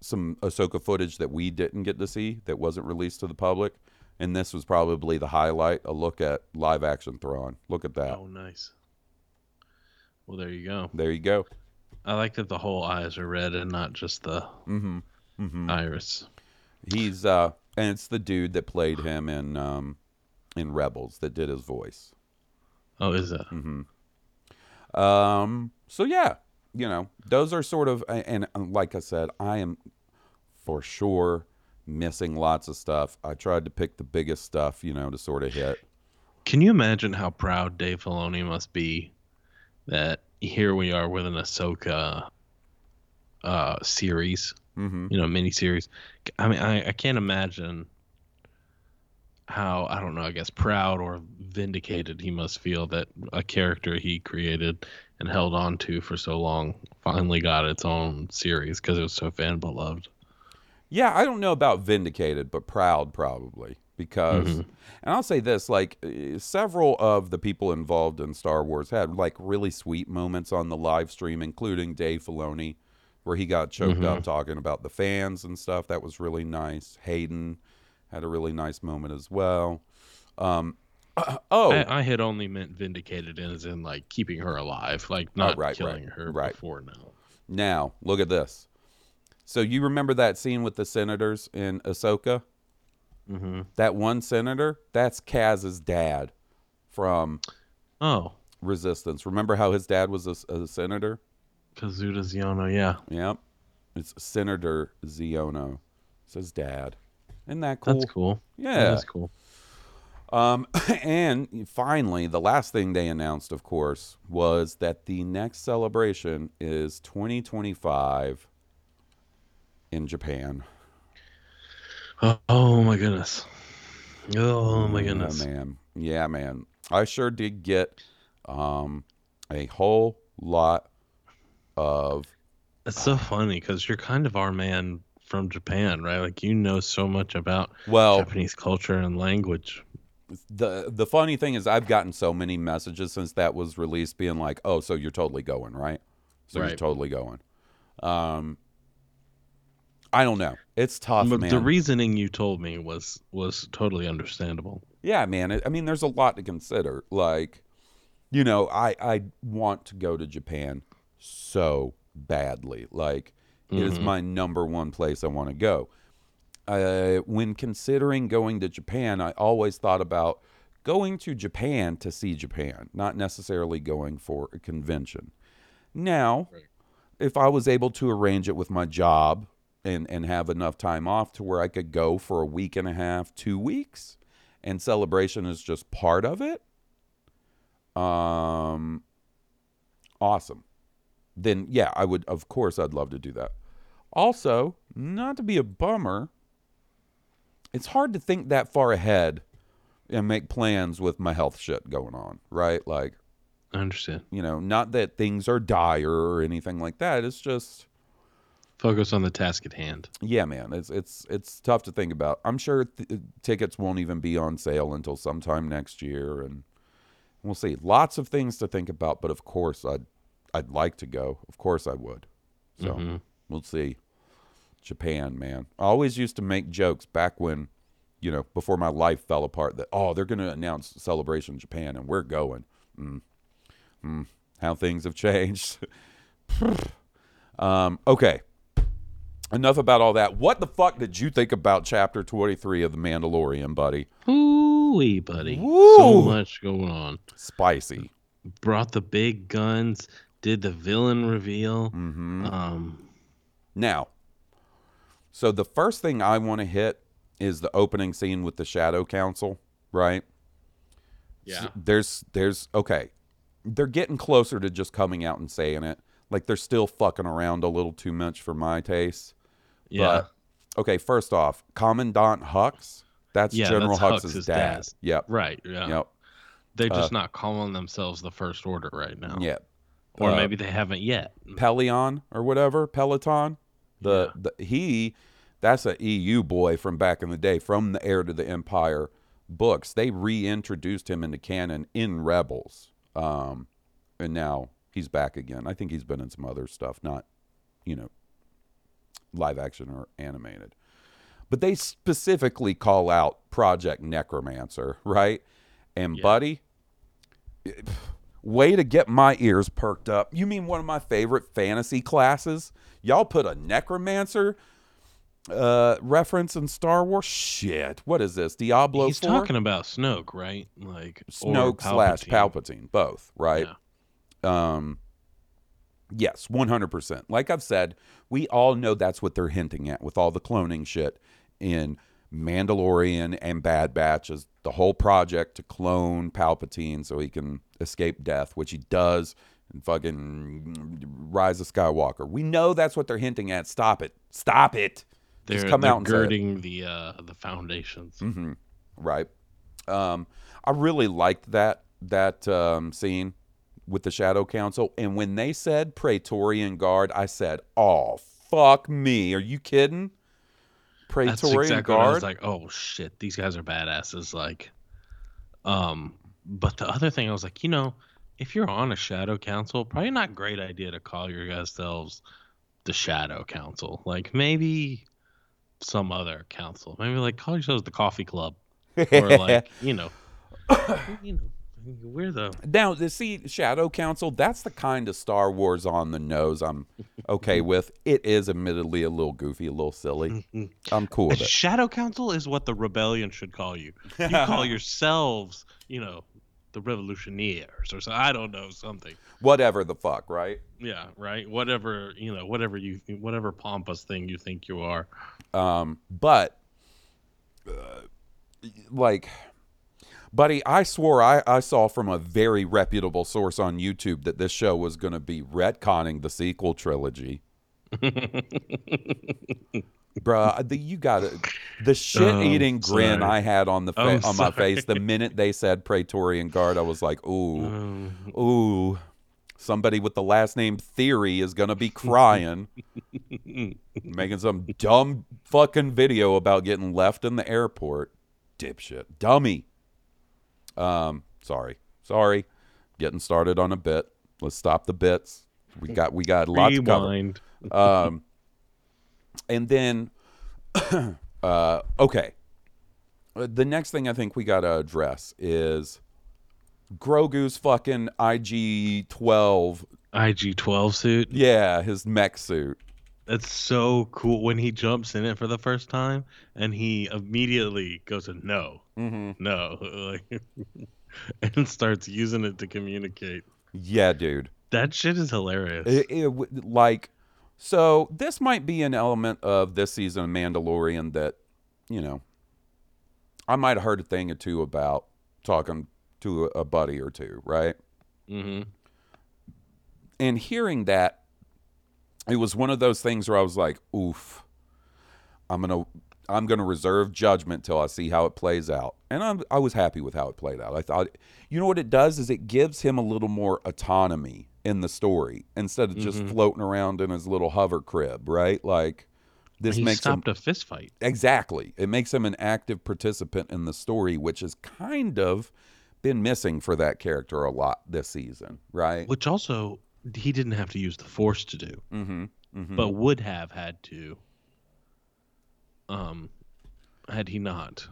some Ahsoka footage that we didn't get to see that wasn't released to the public, and this was probably the highlight. A look at live action Thrawn. Look at that. Oh, nice. Well, there you go. There you go. I like that the whole eyes are red and not just the Mm-hmm. Mm-hmm. iris. He's uh, and it's the dude that played him in um, in Rebels that did his voice. Oh, is it? Mm-hmm. Um. So yeah, you know, those are sort of, and, and like I said, I am for sure missing lots of stuff. I tried to pick the biggest stuff, you know, to sort of hit. Can you imagine how proud Dave Filoni must be that here we are with an Ahsoka uh, series, mm-hmm. you know, mini series. I mean, I, I can't imagine how I don't know. I guess proud or vindicated he must feel that a character he created and held on to for so long finally got its own series because it was so fan beloved. Yeah, I don't know about vindicated, but proud probably because, Mhm. and I'll say this: like uh, several of the people involved in Star Wars had like really sweet moments on the live stream, including Dave Filoni, where he got choked up Mhm. talking about the fans and stuff. That was really nice. Hayden had a really nice moment as well. Um, oh, I, I had only meant vindicated as in like keeping her alive, like not Oh, right, killing right, her right. before now. Now, look at this. So you remember that scene with the senators in Ahsoka? Mm-hmm. That one senator, that's Kaz's dad from Oh, Resistance. Remember how his dad was a, a senator? Kazuda Xiono, yeah. Yep. It's Senator Xiono. It's his dad. Isn't that cool? That's cool. Yeah. That's cool. Um, and finally, the last thing they announced, of course, was that the next celebration is 2025 in Japan. Oh, my goodness. Oh my Yeah, goodness. man. Yeah, man. I sure did get um, a whole lot of. It's so funny because you're kind of our man from Japan, right? Like you know so much about Well, Japanese culture and language. The the funny thing is, I've gotten so many messages since that was released, being like, "Oh, so you're totally going, right? So you're totally going." Um, I don't know. It's tough, But man. the reasoning you told me was was totally understandable. Yeah, man. I I mean, there's a lot to consider. Like, you know, I I want to go to Japan so badly. Like, it is Mhm. my number one place I want to go. Uh, when considering going to Japan, I always thought about going to Japan to see Japan, not necessarily going for a convention. Now, if I was able to arrange it with my job and, and have enough time off to where I could go for a week and a half, two weeks, and celebration is just part of it, um, awesome. Then, yeah, I would, of course, I'd love to do that. Also, not to be a bummer, it's hard to think that far ahead and make plans with my health shit going on, right? Like, I understand. you know, not that things are dire or anything like that. It's just, Focus on the task at hand. yeah, man, it's it's it's tough to think about. I'm sure th- tickets won't even be on sale until sometime next year, and we'll see. Lots of things to think about, but of course, I'd I'd like to go. Of course, I would. So Mhm. we'll see. Japan, man. I always used to make jokes back when, you know, before my life fell apart. That oh, they're going to announce Celebration Japan, and we're going. Mm. Mm. How things have changed. um, okay. Enough about all that. What the fuck did you think about chapter 23 of The Mandalorian, buddy? Ooh, buddy. So much going on. Spicy. Brought the big guns. Did the villain reveal. Mm-hmm. Um, Now, so the first thing I want to hit is the opening scene with the Shadow Council. right? Yeah. There's there's okay. They're getting closer to just coming out and saying it. Like they're still fucking around a little too much for my taste. Yeah. But okay, first off, Commandant Hux. That's Yeah, General that's Hux's Hux's dad. dad. Yep. Right. Yeah. Yep. They're just Uh, not calling themselves the First Order right now. Yeah. Or Uh, maybe they haven't yet. Pellaeon or whatever, Peloton. The, the he that's a EU boy from back in the day, from the Heir to the Empire books. They reintroduced him into canon in Rebels. Um and now he's back again. I think he's been in some other stuff, not, you know, live action or animated. But they specifically call out Project Necromancer, right? And buddy, way to get my ears perked up. You mean one of my favorite fantasy classes? Y'all put a necromancer uh reference in Star Wars? Shit. What is this? Diablo He's 4? talking about Snoke, right? Like Snoke slash Palpatine. Palpatine, both, right? Um, yes, one hundred percent. Like I've said, we all know that's what they're hinting at with all the cloning shit in Mandalorian and Bad Batch is the whole project to clone Palpatine so he can escape death, which he does in fucking Rise of Skywalker. We know that's what they're hinting at. Stop it. Stop it. They're, Just come they're out and say it. girding the uh, the foundations. hmm Right. Um, I really liked that that um, scene with the Shadow Council, and when they said Praetorian Guard, I said, "Oh fuck me! Are you kidding?" That's Praetorian exactly what I Guard. was like, oh shit, these guys are badasses. Like, um, but the other thing I was like, you know, if you're on a Shadow Council, probably not great idea to call your guys selves the Shadow Council. Like maybe some other council. Maybe like call yourselves the Coffee Club, or like you know, you know, Now, the see Shadow Council, that's the kind of Star Wars on the nose I'm okay with. It is admittedly a little goofy, a little silly. I'm cool with it. Shadow Council is what the rebellion should call you. You call yourselves, you know, the revolutionaries or so. I don't know something. Whatever the fuck, right? Yeah, right. Whatever you know, whatever you, whatever pompous thing you think you are. Um, but uh, like, buddy, I swore I, I saw from a very reputable source on YouTube that this show was going to be retconning the sequel trilogy. Bruh, the, you got it. The shit-eating Oh, grin. I had on the fa- I'm on my face the minute they said Praetorian Guard, I was like, ooh, oh. ooh. Somebody with the last name Theory is gonna be crying, making some dumb fucking video about getting left in the airport. Dipshit, dummy. Um, sorry, sorry. Getting started on a bit. Let's stop the bits. We got we got lots to Rewind. cover. Um, and then, uh, okay. The next thing I think we got to address is Grogu's fucking IG 12. IG 12 suit. Yeah, his mech suit. That's so cool when he jumps in it for the first time and he immediately goes to no, Mm-hmm. no, like, and starts using it to communicate. Yeah, dude. That shit is hilarious. It, it like, so this might be an element of this season of Mandalorian that, you know, I might have heard a thing or two about talking to a, a buddy or two, right? mm-hmm. and hearing that it was one of those things where I was like, "Oof, I'm gonna I'm gonna reserve judgment till I see how it plays out." And I'm, I was happy with how it played out. I thought, you know what it does is it gives him a little more autonomy in the story instead of just Mhm. floating around in his little hover crib, right? Like this he makes him stopped a fist fight. Exactly. It makes him an active participant in the story, which has kind of been missing for that character a lot this season, right? Which also he didn't have to use the force to do, Mm-hmm. mm-hmm. but would have had to. Um, had he not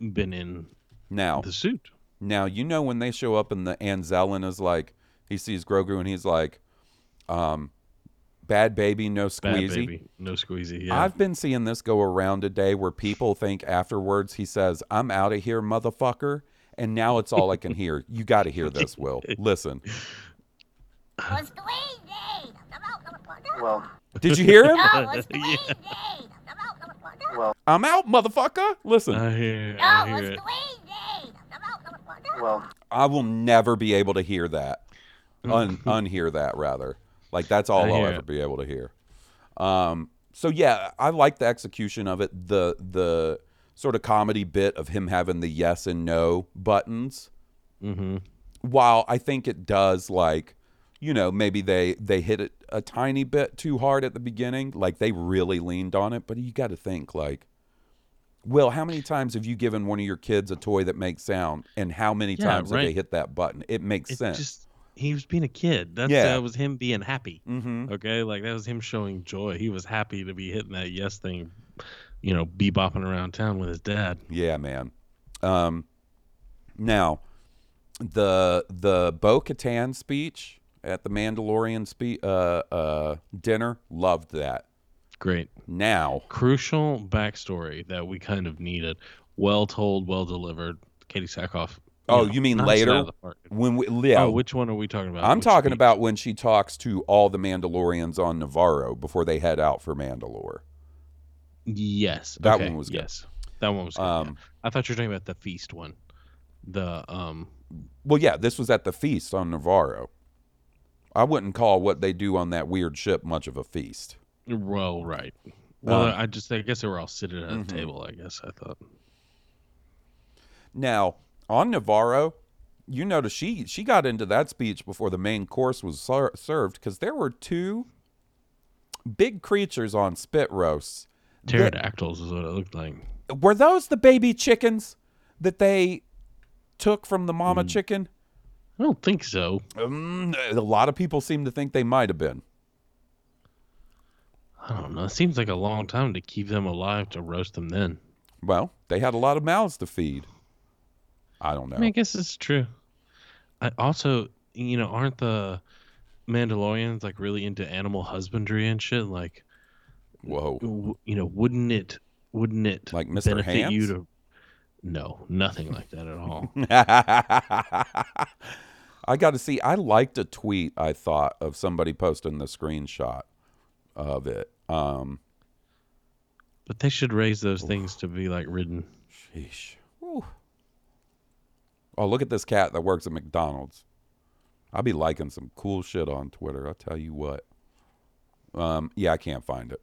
been in now the suit. Now you know when they show up and the Anzellan is like he sees Grogu and he's like, um, bad baby, no Bad squeezy. baby, no squeezy. Yeah, I've been seeing this go around today where people think afterwards he says, I'm out of here, motherfucker. And now it's all I can hear. You got to hear this, Will. Listen. Well, Did you hear him? yeah. well, I'm out, motherfucker. Listen. I hear, I hear it. Well, I will never be able to hear that, un- unhear that rather. Like that's all I I'll hear ever it. be able to hear. Um, so yeah, I like the execution of it. The the sort of comedy bit of him having the yes and no buttons. Mm-hmm. While I think it does like, you know, maybe they they hit it a tiny bit too hard at the beginning. Like they really leaned on it, but you got to think like. well how many times have you given one of your kids a toy that makes sound, and how many Yeah, times have they hit that button? It makes It sense. just he was being a kid. That's Yeah. that was him being happy. Mhm. Okay, like that was him showing joy. He was happy to be hitting that yes thing, you know, bebopping around town with his dad. Yeah, man. Um, now, the the Bo Katan speech at the Mandalorian spe- uh, uh, dinner, loved that. Great. Now, Crucial backstory that we kind of needed. Well told, well delivered. Katee Sackhoff. oh, know, you mean knocks it out later of the park. when we yeah, Oh, which one are we talking about? I'm Which talking speech? about when she talks to all the Mandalorians on Nevarro before they head out for Mandalore. Yes, That okay, one was good. yes. That one was good. yeah. Um, I thought you were talking about the feast one. The um Well, yeah, this was at the feast on Nevarro. I wouldn't call what they do on that weird ship much of a feast. well right. Well, Um, I just I guess they were all sitting at a table. I guess I thought. Now, on Nevarro, you notice she she got into that speech before the main course was ser- served because there were two big creatures on spit roasts. Pterodactyls is what it looked like. were those the baby chickens that they took from the mama Mm. chicken? I don't think so. Um, a lot of people seem to think they might have been. I don't know. It seems like a long time to keep them alive to roast them then. Well, they had a lot of mouths to feed. I don't know. I mean, I guess it's true. I also, you know, aren't the Mandalorians like really into animal husbandry and shit? Like, Whoa. w- you know, wouldn't it, wouldn't it Like Mr. benefit you to? No, nothing like that at all. I got to see. I liked a tweet I thought of somebody posting the screenshot of it. Um, But they should raise those things to be like ridden. sheesh. Whew. Oh, look at this cat that works at McDonald's. I'll be liking some cool shit on Twitter. I'll tell you what. Um, yeah, I can't find it.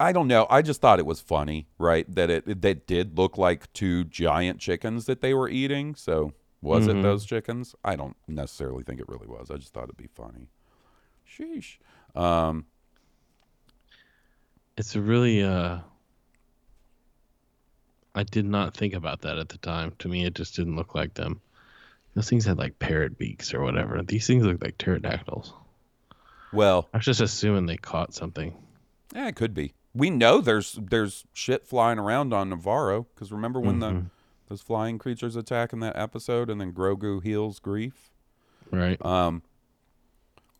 I don't know. I just thought it was funny, right? That it that did look like two giant chickens that they were eating. So was it Mhm. those chickens? I don't necessarily think it really was. I just thought it'd be funny. Sheesh. Um, It's a really uh I did not think about that at the time. To me it just didn't look like them. Those things had like parrot beaks or whatever. These things look like pterodactyls. well, I was just assuming they caught something. yeah, it could be. We know there's there's shit flying around on Nevarro because remember when the Flying creatures attack in that episode and then Grogu heals Greef. Right. Um,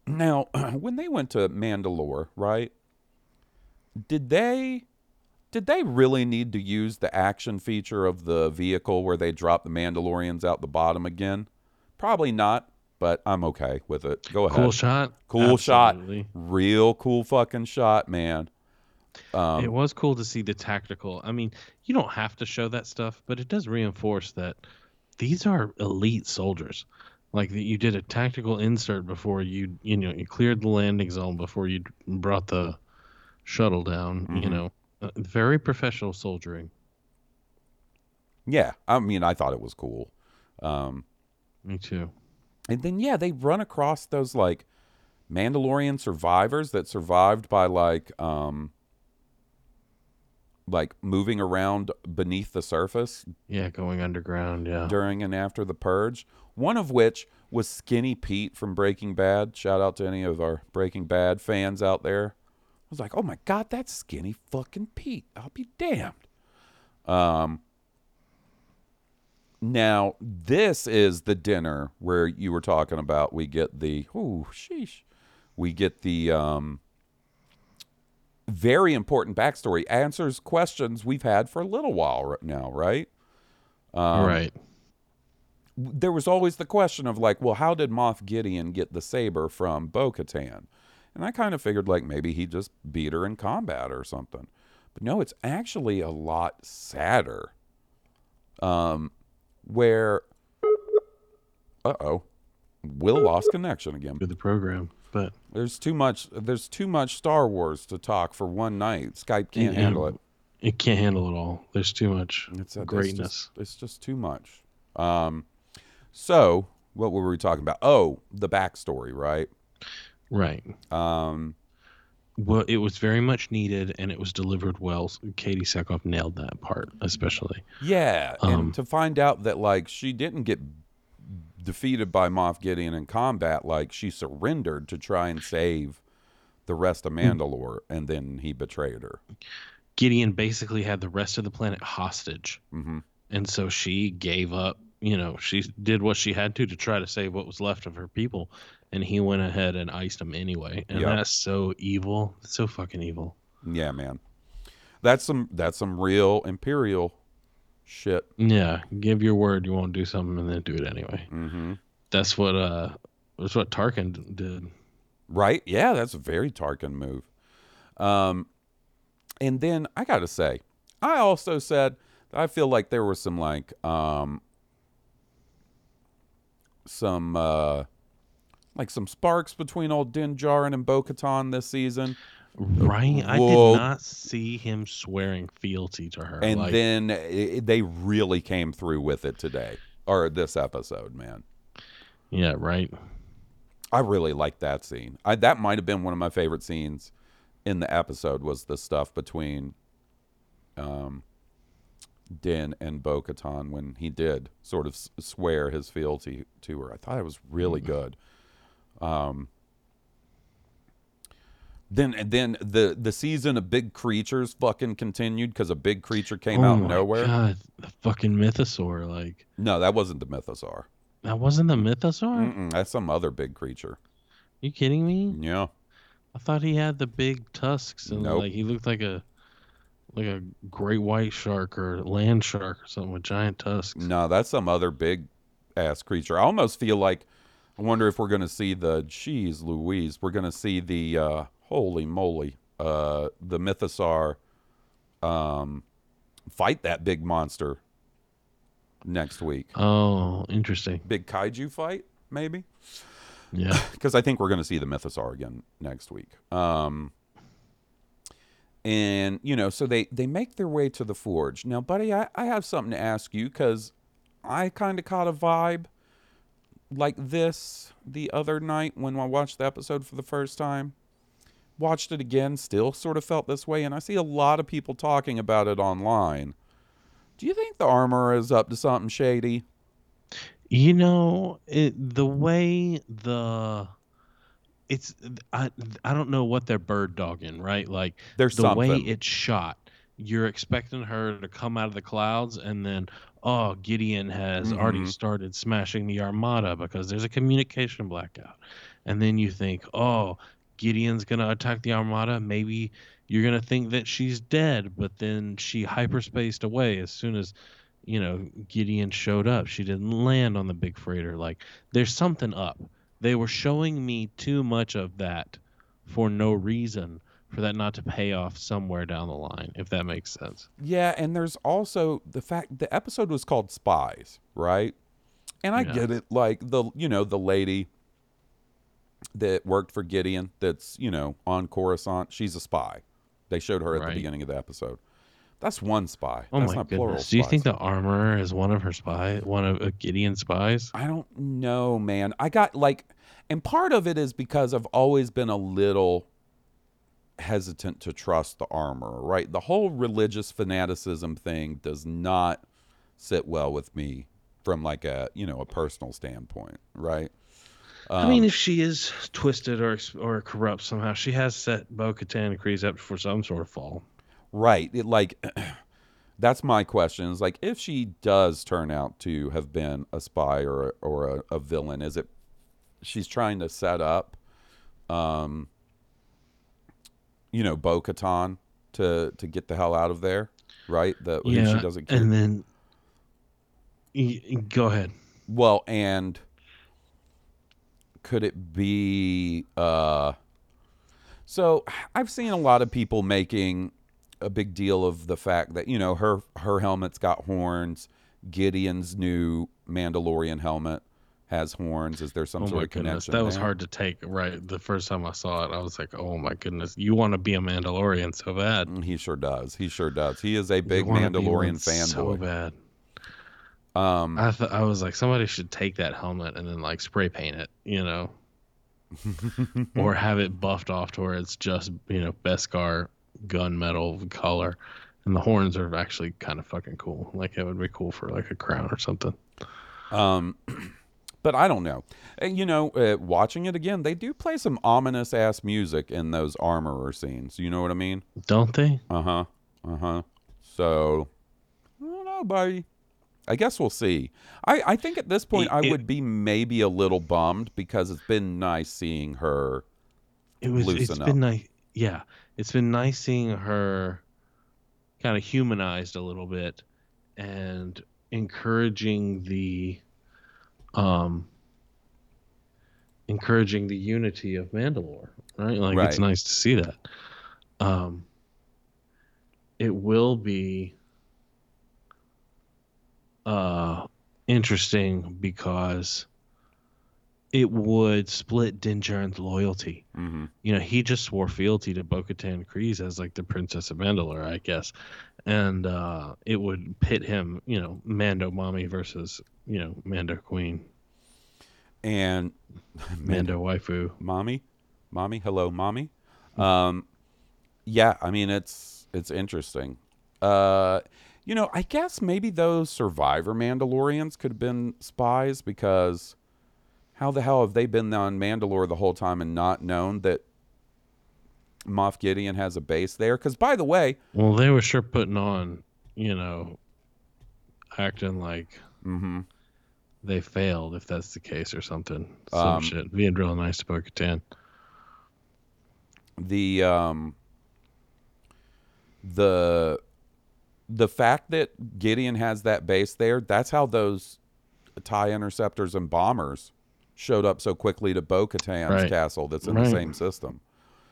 now, when they went to Mandalore, right? Did they did they really need to use the action feature of the vehicle where they drop the Mandalorians out the bottom again? Probably not, but I'm okay with it. Go ahead. Cool shot. Cool Absolutely. shot. Real cool fucking shot, man. Um, it was cool to see the tactical. I mean, you don't have to show that stuff, but it does reinforce that these are elite soldiers. Like that you did a tactical insert before you, you know, you cleared the landing zone before you brought the shuttle down. You Mhm. know, uh, very professional soldiering. yeah, I mean, I thought it was cool. Um, Me too. And then yeah, they run across those like Mandalorian survivors that survived by like um like moving around beneath the surface Yeah, going underground. Yeah. during and after the purge. One of which was Skinny Pete from Breaking Bad. Shout out to any of our Breaking Bad fans out there. I was like, "Oh my god, that's Skinny fucking Pete." I'll be damned. Um now, this is the dinner where you were talking about. We get the oh sheesh. We get the um, very important backstory. Answers questions we've had for a little while now, right? Um, right. There was always the question of like, well, how did Moff Gideon get the saber from Bo-Katan? And I kind of figured like maybe he just beat her in combat or something. But no, it's actually a lot sadder. Um, where Uh oh. Will lost connection again. to the program, but There's too much. There's too much Star Wars to talk for one night. Skype can't Yeah. handle it. it can't handle it all. There's too much It's, it's greatness. just, it's just too much. Um, so what were we talking about? Oh, the backstory, right? right. Um, Well, it was very much needed, and it was delivered well. Katee Sackhoff nailed that part, especially. yeah, Um, and to find out that like she didn't get defeated by Moff Gideon in combat, like she surrendered to try and save the rest of Hmm. Mandalore, and then he betrayed her. Gideon basically had the rest of the planet hostage, hmm and so she gave up. You know, she did what she had to to try to save what was left of her people, and he went ahead and iced them anyway. And Yep. that's so evil. It's so fucking evil. Yeah, man. That's some that's some real imperial shit. Yeah, give your word you won't do something and then do it anyway. hmm That's what uh, that's what Tarkin did. Right? Yeah, that's a very Tarkin move. Um, and then I got to say, I also said that I feel like there was some like um, some uh, like some sparks between old Din Djarin and Bo-Katan this season. Right? I did not see him swearing fealty to her. And like, then it, they really came through with it today or this episode, man. yeah, right. I really like that scene. I that might have been one of my favorite scenes in the episode was the stuff between um Din and Bo Katan when he did sort of swear his fealty to her. I thought it was really good. Um then and then the the season of big creatures fucking continued because a big creature came oh out of my nowhere. God, the fucking mythosaur. Like No, that wasn't the mythosaur. that wasn't the mythosaur. Mm-mm, that's some other big creature. You kidding me? Yeah. I thought he had the big tusks and Nope. like he looked like a like a great white shark or land shark or something with giant tusks. No, that's some other big ass creature. I almost feel like I wonder if we're going to see the geez Louise. We're going to see the uh, holy moly, uh, the mythosaur um, fight that big monster next week. Oh, interesting. Big kaiju fight, maybe. Yeah. because I think we're going to see the mythosaur again next week. Um, and you know, so they they make their way to the forge. Now, buddy, I, I have something to ask you because I kind of caught a vibe like this the other night when I watched the episode for the first time. Watched it again, still sort of felt this way, and I see a lot of people talking about it online. Do you think the armor is up to something shady? You know, it, the way the it's I I don't know what they're bird dogging, right? Like There's the way it's shot. You're expecting her to come out of the clouds and then oh, Gideon has already Mhm. started smashing the armada because there's a communication blackout. And then you think, "Oh, Gideon's going to attack the armada. Maybe you're going to think that she's dead, but then she hyperspaced away as soon as you know, Gideon showed up. She didn't land on the big freighter. Like, there's something up. They were showing me too much of that for no reason for that not to pay off somewhere down the line, if that makes sense. Yeah, and there's also the fact the episode was called Spies, right? And I Yeah. get it, like the you know the lady that worked for Gideon, that's you know on Coruscant, she's a spy. They showed her at Right. the beginning of the episode. That's one spy. Oh That's my not plural. goodness. Do you think the armorer is one of her spy, one of uh, Gideon's spies? I don't know, man. I got like, and part of it is because I've always been a little hesitant to trust the armor, right? The whole religious fanaticism thing does not sit well with me from like a, you know, a personal standpoint, right? I mean, Um, if she is twisted or or corrupt somehow, she has set Bo Katan and Kryze up for some sort of fall. Right. It like that's my question. Is like if she does turn out to have been a spy or or a, a villain, is it she's trying to set up um you know, Bo Katan to to get the hell out of there, right? That yeah, she doesn't care. and then go ahead. Well, and could it be uh so I've seen a lot of people making a big deal of the fact that, you know, her her helmet's got horns, Gideon's new Mandalorian helmet has horns? Is there some oh sort my of goodness, connection? that was hard to take. Right, the first time I saw it, I was like, "Oh my goodness, you want to be a Mandalorian so bad." Mm, He sure does. He sure does. He is a big You wanna be Mandalorian one So fanboy. bad. Um, I th- I was like, somebody should take that helmet and then like spray paint it, you know, or have it buffed off to where it's just you know Beskar gunmetal color, and the horns are actually kind of fucking cool. Like it would be cool for like a crown or something. Um, but I don't know. You know, uh, watching it again, they do play some ominous ass music in those armorer scenes. You know what I mean? Don't they? Uh huh. Uh huh. So I don't know, buddy. I guess we'll see. I, I think at this point It- I it- would be maybe a little bummed because it's been nice seeing her It was. loosen It's up. been nice. Yeah, it's been nice seeing her kind of humanized a little bit and encouraging the um encouraging the unity of Mandalore, right? Like it's nice to see that. Um it will be uh interesting because it would split Din Djarin's loyalty. Mhm. You know, he just swore fealty to Bo-Katan Kryze as like the Princess of Mandalore, I guess, and uh, it would pit him, you know, Mando mommy versus you know Mando queen, and Mando waifu. mommy mommy hello mommy um yeah i mean it's it's interesting uh you know i guess maybe those survivor mandalorians could have been spies because how the hell have they been on mandalore the whole time and not known that moff gideon has a base there because by the way Well, they were sure putting on, you know, acting like mm-hmm, they failed if that's the case or something. Some Um, shit being real nice to Bo-Katan. the um the the fact that Gideon has that base there, that's how those tie interceptors and bombers showed up so quickly to Bo Katan's Right. castle that's in Right. the same system.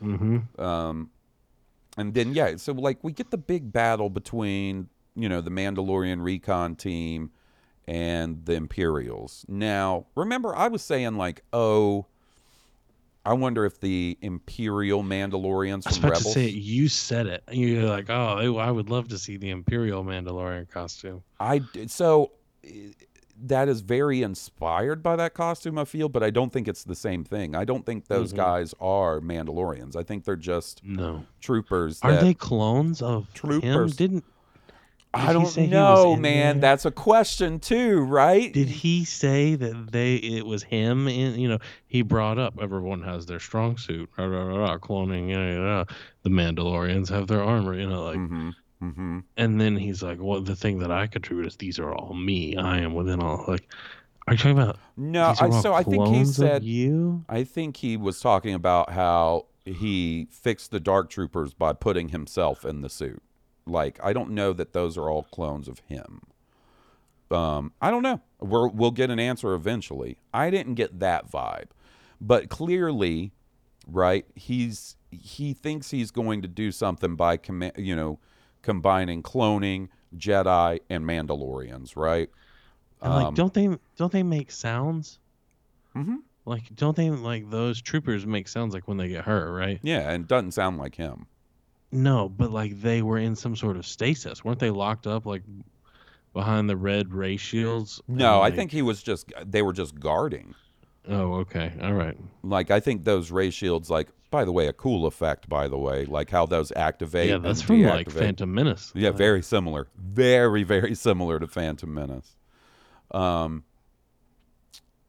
Mm-hmm. Um and then yeah, so like we get the big battle between, you know, the Mandalorian recon team and the Imperials. Now, remember I was saying like, oh, I wonder if the Imperial Mandalorians I was from about Rebels. to say it. You said it. You're like, oh, I would love to see the Imperial Mandalorian costume. I so eh, that is very inspired by that costume. I feel, but I don't think it's the same thing. I don't think those Mhm. guys are Mandalorians. I think they're just No. troopers. Are they clones of him? Troopers. Didn't I did he don't say he was know, man. there? That's a question too, right? did he say that they it was him? In you know, he brought up everyone has their strong suit, rah, rah, rah, rah, cloning. Yeah, yeah, the Mandalorians have their armor. You know, like, Mm-hmm. Mm-hmm. and then he's like, well, the thing that I contribute is these are all me. I am within all. Like, are you talking about? No, I, so I think he said you. I think he was talking about how he fixed the Dark Troopers by putting himself in the suit. Like I don't know that those are all clones of him. Um, I don't know. We're, we'll get an answer eventually. I didn't get that vibe, but clearly, right? He's he thinks he's going to do something by comma- you know combining cloning, Jedi, and Mandalorians, right? And like, Um, don't they don't they make sounds? Mm-hmm. Like, don't they like those troopers make sounds like when they get hurt, right? Yeah, and it doesn't sound like him. No, but like they were in some sort of stasis, weren't they? Locked up like behind the red ray shields. No, I like- think he was just they were just guarding. Oh, okay, all right. Like I think those ray shields like by the way, a cool effect by the way, like how those activate Yeah, that's from like. Phantom Menace. Yeah, Like, very similar. Very very similar to Phantom Menace. Um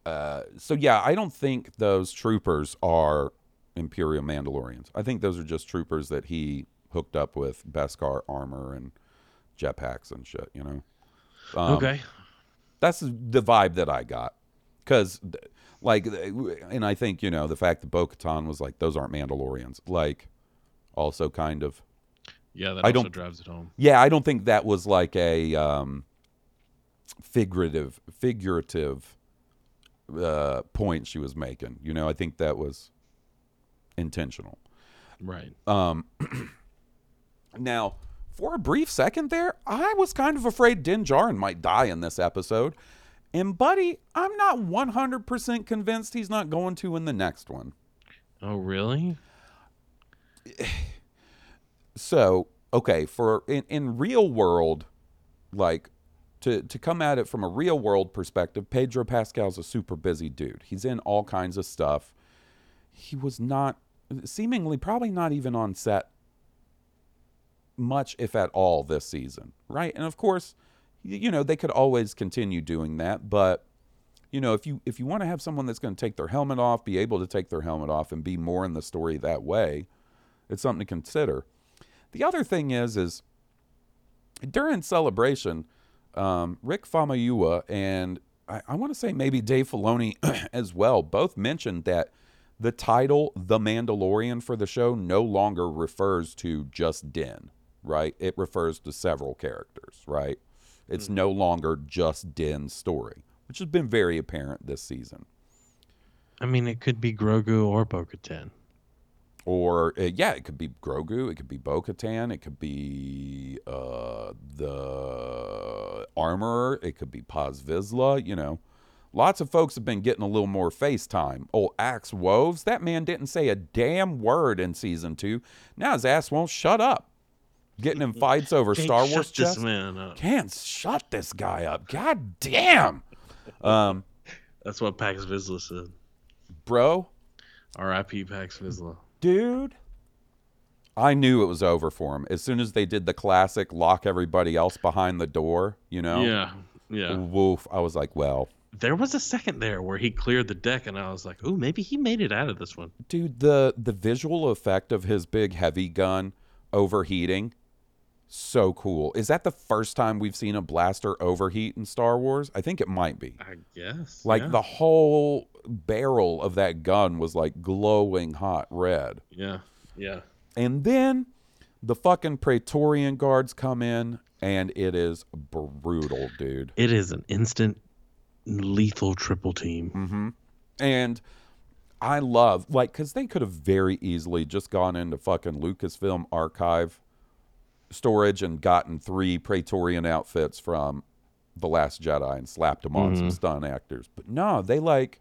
uh so yeah, I don't think those troopers are Imperial Mandalorians. I think those are just troopers that he hooked up with Beskar armor and jetpacks and shit, you know. Um, okay. that's the vibe that I got. Because, like, and I think, you know, the fact that Bo Katan was like, those aren't Mandalorians, like, also kind of, Yeah, that I also don't- drives it home. yeah, I don't think that was like a um, figurative, figurative uh, point she was making. You know, I think that was intentional. Right. Um, now, for a brief second there, I was kind of afraid Din Djarin might die in this episode. And Buddy, I'm not 100% convinced he's not going to in the next one. Oh, really? So, okay, for in, in real world, like to to come at it from a real world perspective, Pedro Pascal's a super busy dude. He's in all kinds of stuff. He was not seemingly probably not even on set much if at all this season, right? And of course, you know, they could always continue doing that, but you know, if you if you want to have someone that's going to take their helmet off, be able to take their helmet off and be more in the story that way, it's something to consider. The other thing is, is during celebration, um, Rick Famuyiwa and I, I want to say maybe Dave Filoni as well both mentioned that the title "The Mandalorian" for the show no longer refers to just Din, right? It refers to several characters, right? It's no longer just Din's story, which has been very apparent this season. I mean, it could be Grogu or Bo-Katan. or uh, yeah, it could be Grogu, it could be Bo-Katan, it could be uh, the Armorer, it could be Paz Vizsla. You know, lots of folks have been getting a little more FaceTime. Oh, Axe Woves, that man didn't say a damn word in season two. Now his ass won't shut up. Getting in fights over Can't Star Wars man. Can't shut this guy up. God damn, um, That's what Paz Vizsla said. bro. R.I.P. Paz Vizsla. dude. I knew it was over for him as soon as they did the classic lock everybody else behind the door. You know, Yeah, yeah. Woof. I was like, well, There was a second there where he cleared the deck, and I was like, "Ooh, maybe he made it out of this one." dude, the the visual effect of his big heavy gun overheating, so cool. Is that the first time we've seen a blaster overheat in Star Wars? I think it might be. I guess. Like yeah. the whole barrel of that gun was like glowing hot red. Yeah, yeah. And then the fucking Praetorian guards come in and it is brutal, dude. It is an instant lethal triple team. Mm-hmm. And I love, like, because they could have very easily just gone into fucking Lucasfilm archive storage and gotten three Praetorian outfits from The Last Jedi and slapped them on some Mhm. stunt actors. But no, they like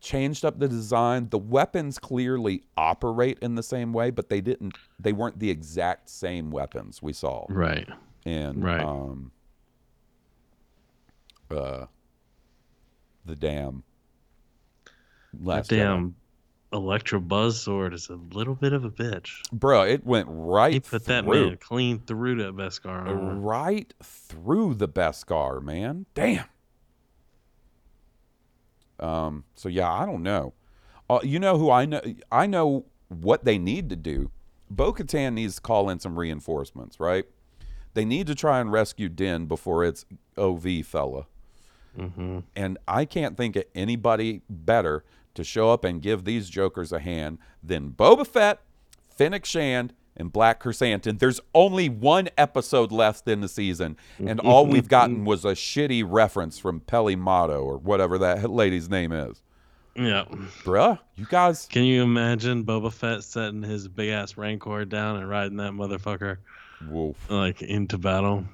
changed up the design. The weapons clearly operate in the same way, but they didn't. They weren't the exact same weapons we saw. Right. In Right. um, uh, the damn That last Jedi. damn Electro Buzz Sword is a little bit of a bitch. bro. It went right. He put that through. man clean through that Beskar. armor. right through the Beskar, man. Damn. Um. So yeah, I don't know. Uh, you know who I know? I know what they need to do. Bo-Katan needs to call in some reinforcements, right? They need to try and rescue Din before it's OV fella. Mm-hmm. And I can't think of anybody better to show up and give these jokers a hand than Boba Fett, Fennec Shand, and Black Krrsantan. There's only one episode left in the season, and all we've gotten was a shitty reference from Peli Motto or whatever that lady's name is. Yeah. Bruh, you guys. Can you imagine Boba Fett setting his big ass Rancor down and riding that motherfucker Woof. like into battle?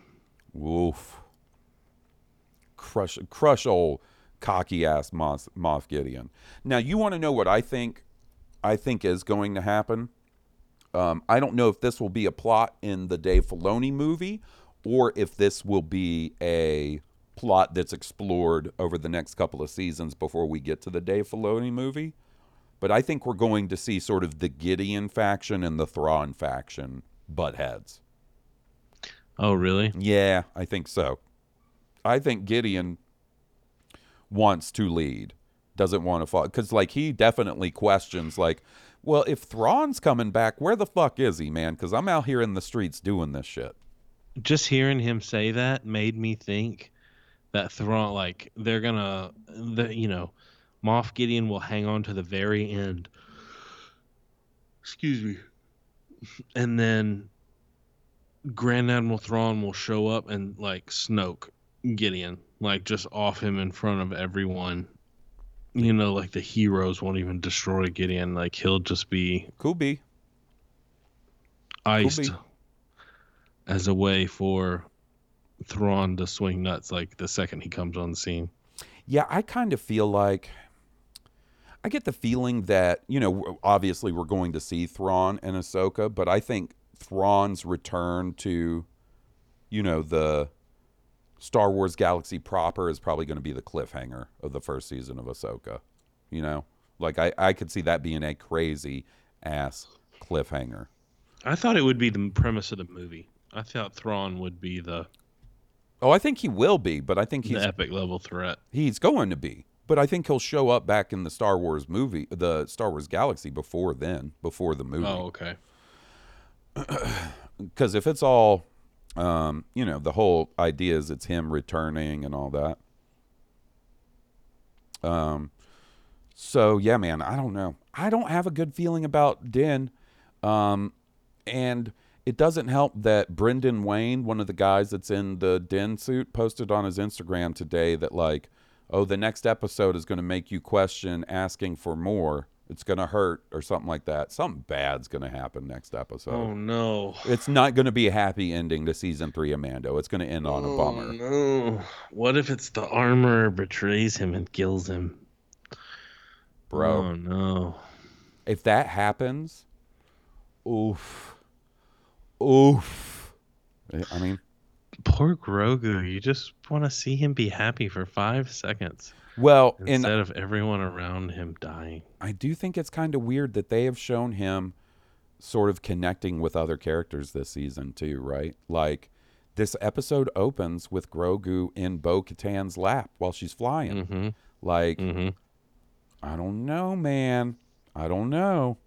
Woof. Crush, crush old cocky ass Moff, Moff Gideon. Now, you want to know what I think? I think is going to happen. Um, I don't know if this will be a plot in the Dave Filoni movie, or if this will be a plot that's explored over the next couple of seasons before we get to the Dave Filoni movie. But I think we're going to see sort of the Gideon faction and the Thrawn faction butt heads. Oh, really? Yeah, I think so. I think Gideon wants to lead, doesn't want to fall because like he definitely questions like, well, if Thrawn's coming back, where the fuck is he, man? Because I'm out here in the streets doing this shit. Just hearing him say that made me think that Thrawn, like they're gonna, the you know, Moff Gideon will hang on to the very end. Excuse me. And then Grand Admiral Thrawn will show up and like Snoke Gideon, like just off him in front of everyone. You know, like the heroes won't even destroy Gideon. Like he'll just be Could be. iced be. as a way for Thrawn to swing nuts like the second he comes on the scene. Yeah, I kind of feel like I get the feeling that you know, obviously we're going to see Thrawn and Ahsoka, but I think Thrawn's return to, you know, the Star Wars galaxy proper is probably going to be the cliffhanger of the first season of Ahsoka. You know, like I I could see that being a crazy ass cliffhanger. I thought it would be the premise of the movie. I thought Thrawn would be the Oh, I think he will be, but I think he's the epic level threat. He's going to be, but I think he'll show up back in the Star Wars movie, the Star Wars Galaxy before then, before the movie. Oh, okay. Because if it's all, um, you know, the whole idea is it's him returning and all that. Um, so yeah, man, I don't know. I don't have a good feeling about Din, um, and it doesn't help that Brendan Wayne, one of the guys that's in the Din suit, posted on his Instagram today that like, oh, the next episode is going to make you question asking for more. It's going to hurt or something like that. Something bad's going to happen next episode. Oh no. It's not going to be a happy ending to season 3 of Mando. It's going to end on a oh, bummer. No. What if it's the armor betrays him and kills him? Bro. Oh no. If that happens, oof. Oof. I mean, Poor Grogu. You just want to see him be happy for five seconds well, and instead of everyone around him dying. I do think it's kind of weird that they have shown him sort of connecting with other characters this season too, right? Like this episode opens with Grogu in Bo Katan's lap while she's flying. Mhm. Like, Mhm. I don't know, man. I don't know.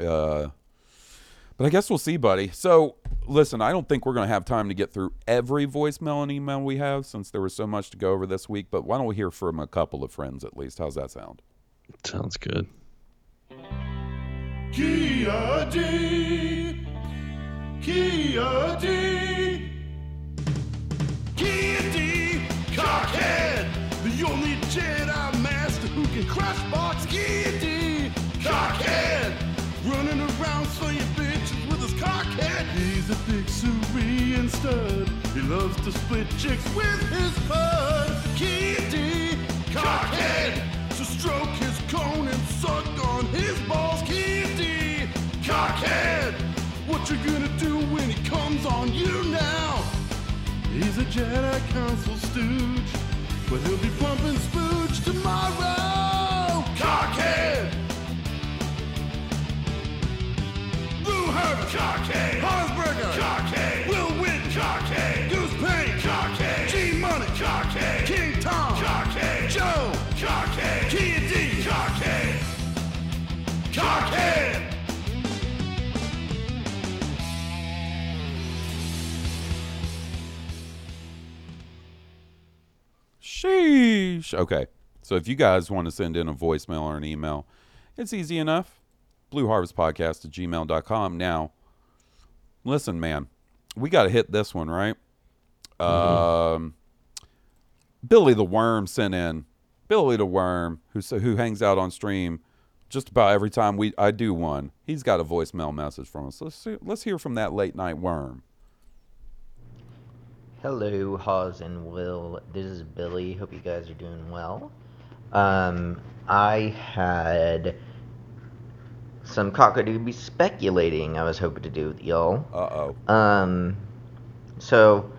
Uh, but I guess we'll see, buddy. So, listen, I don't think we're going to have time to get through every voicemail and email we have since there was so much to go over this week. But why don't we hear from a couple of friends at least? How's that sound? Sounds good. Kia D. Kia D. Kia D. Cockhead. The only Jedi Master who can crush A big He loves to split chicks with his bud. Cockhead. So stroke his cone and suck on his balls. D. Cockhead. What you gonna do when he comes on you now? He's a Jedi Council stooge, but he'll be pumping spooge Blue Herbert! Cockhead! Will Win! Cockhead! Goose Payne! Cockhead! G Money! Cockhead! King Tom! Cockhead! Joe! Cockhead! Kia D! Cockhead! Cockhead! Sheesh. Okay. So if you guys want to send in a voicemail or an email, it's easy enough. Blue Harvest Podcast at gmail.com. Now, listen, man, we got to hit this one, right? Um, Billy the Worm sent in. Billy the Worm, who who hangs out on stream just about every time we I do one. He's got a voicemail message from us. Let's see, let's hear from that late night worm. Hello, Hawes and Will. This is Billy. Hope you guys are doing well. Um, I had some cockadooby speculating I was hoping to do with y'all. Uh oh. Um, so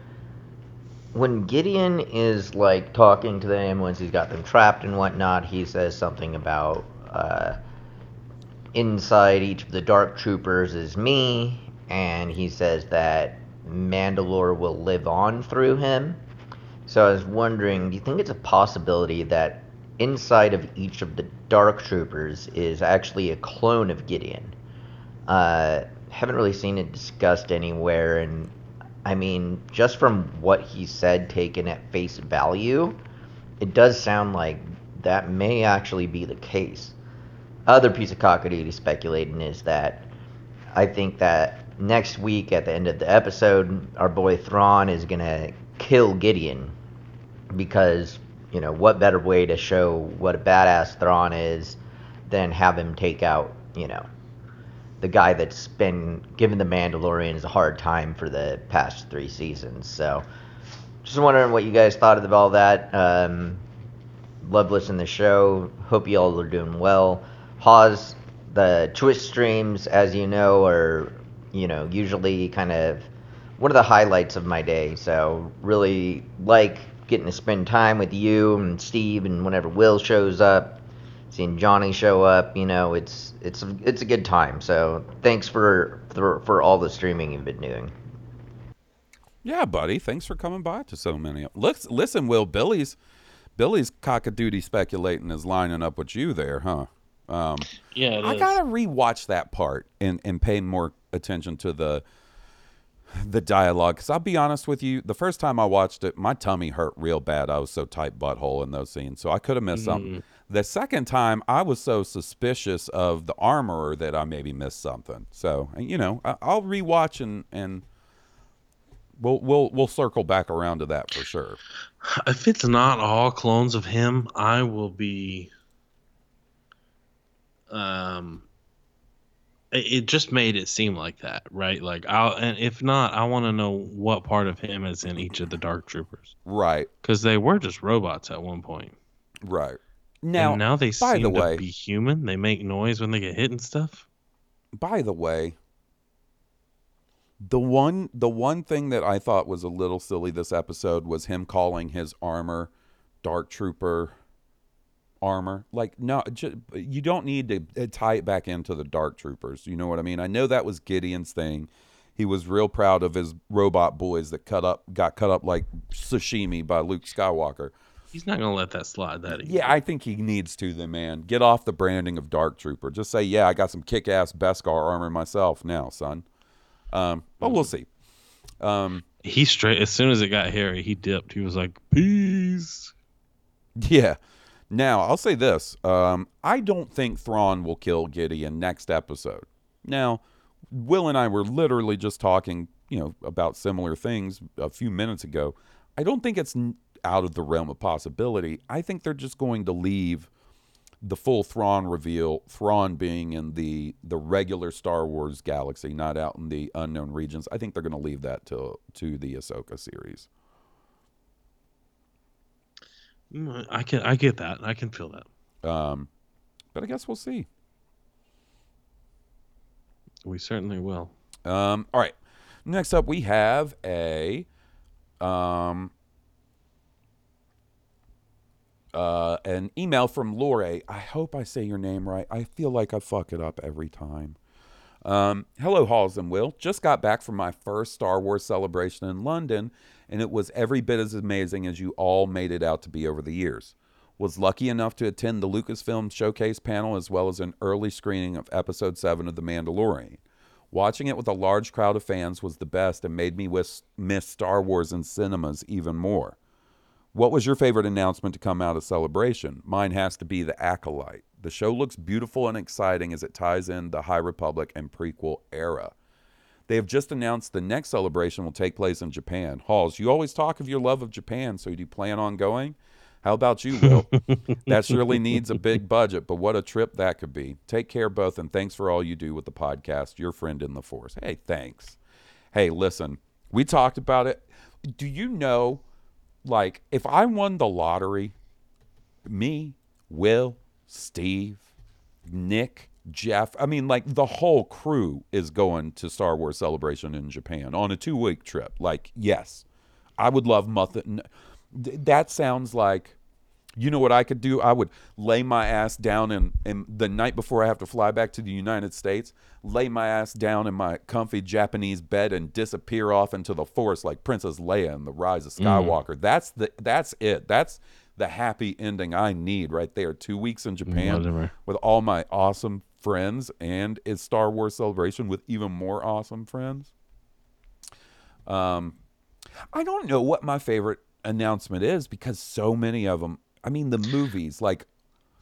when Gideon is like talking to them once he's got them trapped and whatnot, he says something about uh, inside each of the dark troopers is me, and he says that Mandalore will live on through him. So I was wondering, do you think it's a possibility that inside of each of the dark troopers is actually a clone of Gideon? Uh, haven't really seen it discussed anywhere, and I mean, just from what he said, taken at face value, it does sound like that may actually be the case. Other piece of cockadoodie speculating is that I think that next week at the end of the episode, our boy Thrawn is gonna kill Gideon because you know what better way to show what a badass Thrawn is than have him take out you know the guy that's been giving the Mandalorians a hard time for the past three seasons. So just wondering what you guys thought of all that. Um, love listening to the show. Hope you all are doing well. Hawes, the Twitch streams, as you know, are you know usually kind of one of the highlights of my day. So really like getting to spend time with you and Steve, and whenever Will shows up, seeing Johnny show up, you know, it's it's it's a good time. So thanks for for, for all the streaming you've been doing. Yeah, buddy. Thanks for coming by to so many. Let's listen, Will. Billy's Billy's cockadoodie speculating is lining up with you there, huh? Um, Yeah, it I is. gotta rewatch that part and and pay more attention to the the dialogue. Because I'll be honest with you, the first time I watched it, my tummy hurt real bad. I was so tight butthole in those scenes, so I could have missed something. Mhm. The second time, I was so suspicious of the armorer that I maybe missed something. So you know, I'll rewatch and and we'll we'll we'll circle back around to that for sure. If it's not all clones of him, I will be. Um, it, it just made it seem like that, right? Like I'll, and if not, I want to know what part of him is in each of the Dark Troopers, Right, because they were just robots at one point. right. Now, and now they by seem the to be human. They make noise when they get hit and stuff. by the way, the one the one thing that I thought was a little silly this episode was him calling his armor Dark Trooper armor. Like no, ju- you don't need to uh, tie it back into the Dark Troopers. You know what I mean? I know that was Gideon's thing. He was real proud of his robot boys that cut up got cut up like sashimi by Luke Skywalker. He's not gonna let that slide that easy. Yeah, I think he needs to, then, man. Get off the branding of Dark Trooper. Just say, yeah, I got some kick ass Beskar armor myself now, son. Um, but we'll see. Um, He straight as soon as it got hairy, he dipped. He was like, "Peace." yeah. Now, I'll say this. Um, I don't think Thrawn will kill Gideon next episode. Now, Will and I were literally just talking, you know, about similar things a few minutes ago. I don't think it's out of the realm of possibility. I think they're just going to leave the full Thrawn reveal, Thrawn being in the the regular Star Wars galaxy, not out in the unknown regions. I think they're going to leave that to to the Ahsoka series. Mm, I can, I get that. I can feel that. Um, but I guess we'll see. We certainly will. Um, all right. Next up, we have a um, uh, an email from Lore. I hope I say your name right. I feel like I fuck it up every time. Um, hello, Hawes and Will. Just got back from my first Star Wars celebration in London, and it was every bit as amazing as you all made it out to be over the years. Was lucky enough to attend the Lucasfilm Showcase panel as well as an early screening of Episode 7 of The Mandalorian. Watching it with a large crowd of fans was the best and made me miss Star Wars in cinemas even more. What was your favorite announcement to come out of Celebration? Mine has to be The Acolyte. The show looks beautiful and exciting as it ties in the High Republic and prequel era. They have just announced the next celebration will take place in Japan. Hawes, you always talk of your love of Japan, so do you plan on going? How about you, Will? that surely needs a big budget, but what a trip that could be. Take care, both, and thanks for all you do with the podcast. Your friend in the force. Hey, thanks. Hey, listen, we talked about it. Do you know, like, if I won the lottery, me, Will, Steve, Nick, Jeff, I mean, like, the whole crew is going to Star Wars Celebration in Japan on a two week trip. Like, yes, I would love nothing. That sounds like you know what I could do? I would lay my ass down and, and the night before I have to fly back to the United States, lay my ass down in my comfy Japanese bed and disappear off into the forest like Princess Leia in The Rise of Mm. Skywalker. That's the that's it. That's the happy ending I need right there. Two weeks in Japan Whatever. with all my awesome friends and it's Star Wars celebration with even more awesome friends. Um I don't know what my favorite announcement is because so many of them. I mean, the movies, like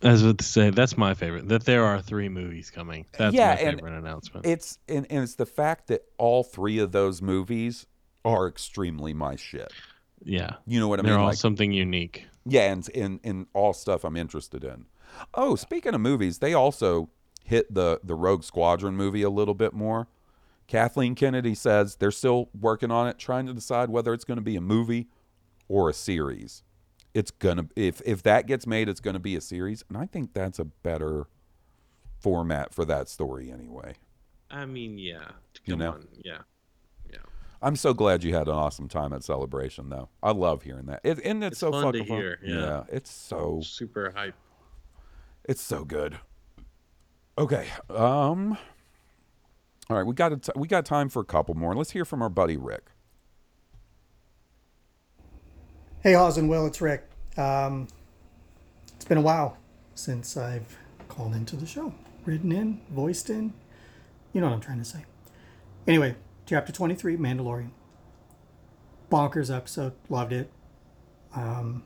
As I was about to say that's my favorite. That there are three movies coming. That's yeah, my favorite announcement. It's and, and it's the fact that all three of those movies are extremely my shit. yeah, You know what I mean? They're all Like- something unique. Yeah, and in in all stuff I'm interested in. Oh, speaking of movies, they also hit the the Rogue Squadron movie a little bit more. Kathleen Kennedy says they're still working on it, trying to decide whether it's going to be a movie or a series. It's gonna if if that gets made, it's gonna be a series, and I think that's a better format for that story anyway. I mean, yeah. Come You know? on, yeah. I'm so glad you had an awesome time at Celebration, though. I love hearing that. It, and it's, It's so fun to fucking fun. hear, yeah. it's so Super hype. it's so good. Okay, um, all right, we got a we got time for a couple more. Let's hear from our buddy Rick. Hey, Hawes and Will, it's Rick. Um, it's been a while since I've called into the show, written in, voiced in. You know what I'm trying to say. Anyway, chapter 23, Mandalorian. Bonkers episode, loved it. Um,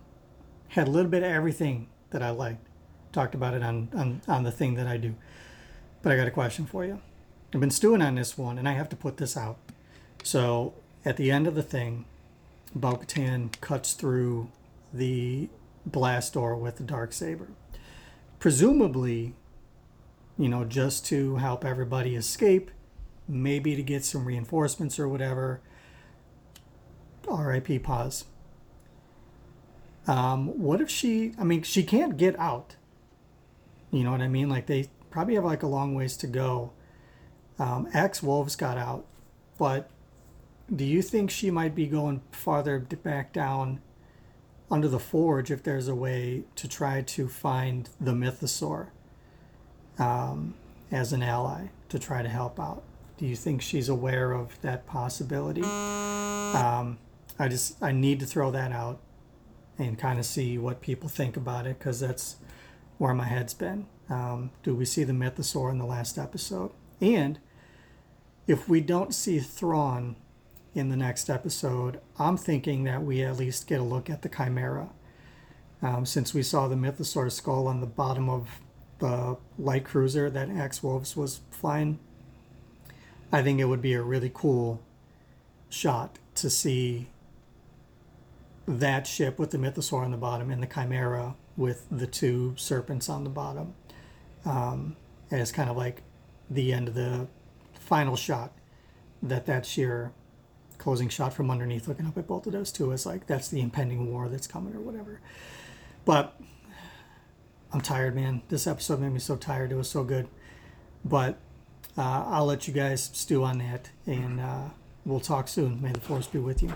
had a little bit of everything that I liked. Talked about it on, on, on the thing that I do. But I got a question for you. I've been stewing on this one, and I have to put this out. So, at the end of the thing, Bo cuts through the blast door with the dark saber. Presumably, you know, just to help everybody escape, maybe to get some reinforcements or whatever. R.I.P. Paz. Um, what if she? I mean, she can't get out. You know what I mean? Like they probably have like a long ways to go. Um, Axe Woves got out, but do you think she might be going farther back down under the forge if there's a way to try to find the mythosaur um, as an ally to try to help out? Do you think she's aware of that possibility? Um, I just I need to throw that out and kind of see what people think about it because that's where my head's been. Um, do we see the mythosaur in the last episode? And if we don't see Thrawn in the next episode, I'm thinking that we at least get a look at the Chimera. Um, since we saw the Mythosaur skull on the bottom of the light cruiser that Axe Woves was flying, I think it would be a really cool shot to see that ship with the Mythosaur on the bottom and the Chimera with the two serpents on the bottom. Um, as kind of like the end of the final shot that that's your closing shot from underneath looking up at both of those two is like that's the impending war that's coming or whatever but i'm tired man this episode made me so tired it was so good but uh, i'll let you guys stew on that and uh, we'll talk soon may the force be with you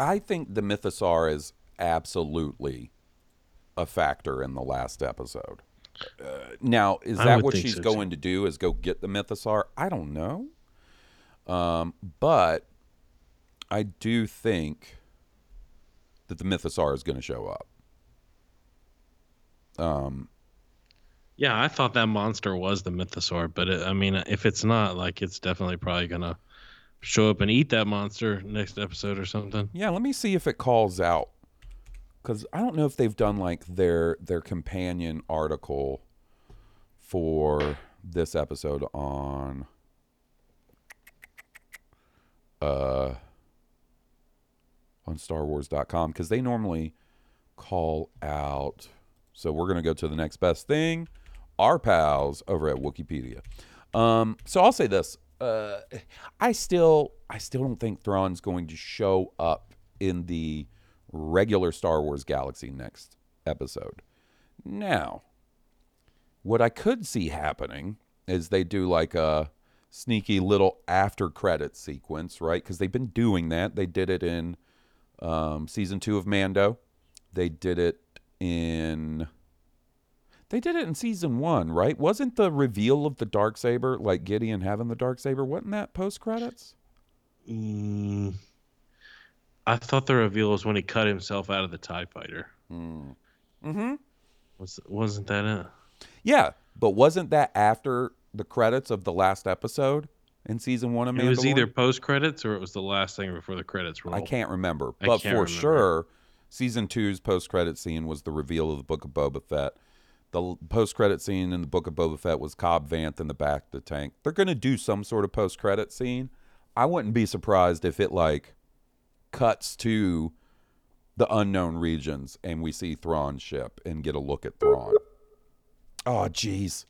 I think the Mythosaur is absolutely a factor in the last episode. Uh, now, is I that what she's so, going to do? Is go get the Mythosaur? I don't know. Um, but I do think that the Mythosaur is going to show up. Um, Yeah, I thought that monster was the mythosaur, but it, I mean, if it's not, like, it's definitely probably gonna show up and eat that monster next episode or something. Yeah, let me see if it calls out because I don't know if they've done like their their companion article for this episode on uh on starwars.com because they normally call out. So we're going to go to the next best thing our pals over at wikipedia. Um so i'll say this uh i still i still don't think thrawn's going to show up in the regular star wars galaxy next episode. Now what i could see happening is they do like a sneaky little after credit sequence right? Because they've been doing that. They did it in um, season two of Mando. They did it in. They did it in season one, right? Wasn't the reveal of the dark saber like Gideon having the dark saber? Wasn't that post credits? Mm, I thought the reveal was when he cut himself out of the Tie Fighter. Mm. Mm-hmm. Was wasn't that it? Yeah, but wasn't that after the credits of the last episode in season one of Mandalorian? It was either post credits or it was the last thing before the credits rolled. I can't remember, but can't for remember. sure, season two's post credit scene was the reveal of the Book of Boba Fett. The post credit scene in the Book of Boba Fett was Cobb Vanth in the back of the tank. They're going to do some sort of post credit scene. I wouldn't be surprised if it like cuts to the unknown regions and we see Thrawn's ship and get a look at Thrawn. Oh, jeez.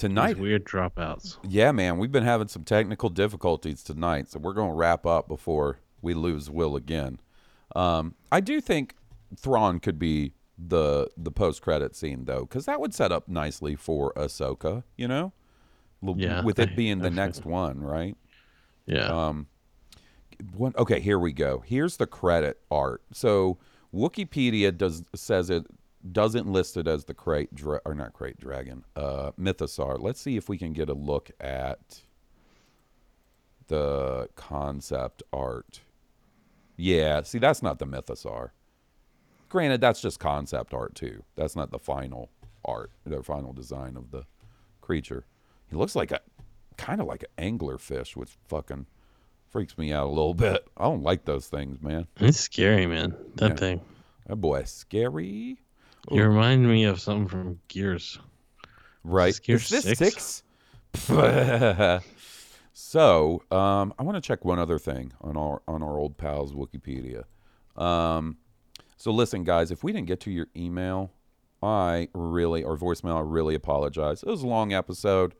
Tonight, These weird dropouts. yeah, man, we've been having some technical difficulties tonight, so we're going to wrap up before we lose Will again. Um, I do think Thrawn could be the the post credit scene though, because that would set up nicely for Ahsoka. You know, Yeah, with it I- being the I next one, right? Yeah. Um, one, okay, here we go. Here's the credit art. So Wikipedia does says it doesn't list it as the crate dra- or not crate dragon, uh, mythosaur. Let's see if we can get a look at the concept art. Yeah, see, that's not the mythosaur. Granted, that's just concept art too. That's not the final art, the final design of the creature. He looks like a kind of like an anglerfish, which fucking freaks me out a little bit. I don't like those things, man. It's scary, man. That Yeah. thing. That boy, scary. You remind me of something from Gears. Right. Is Gears Is this six? six? so, um, I want to check one other thing on our on our old pals Wikipedia. Um, so listen, guys, if we didn't get to your email, I really or voicemail, I really apologize. It was a long episode.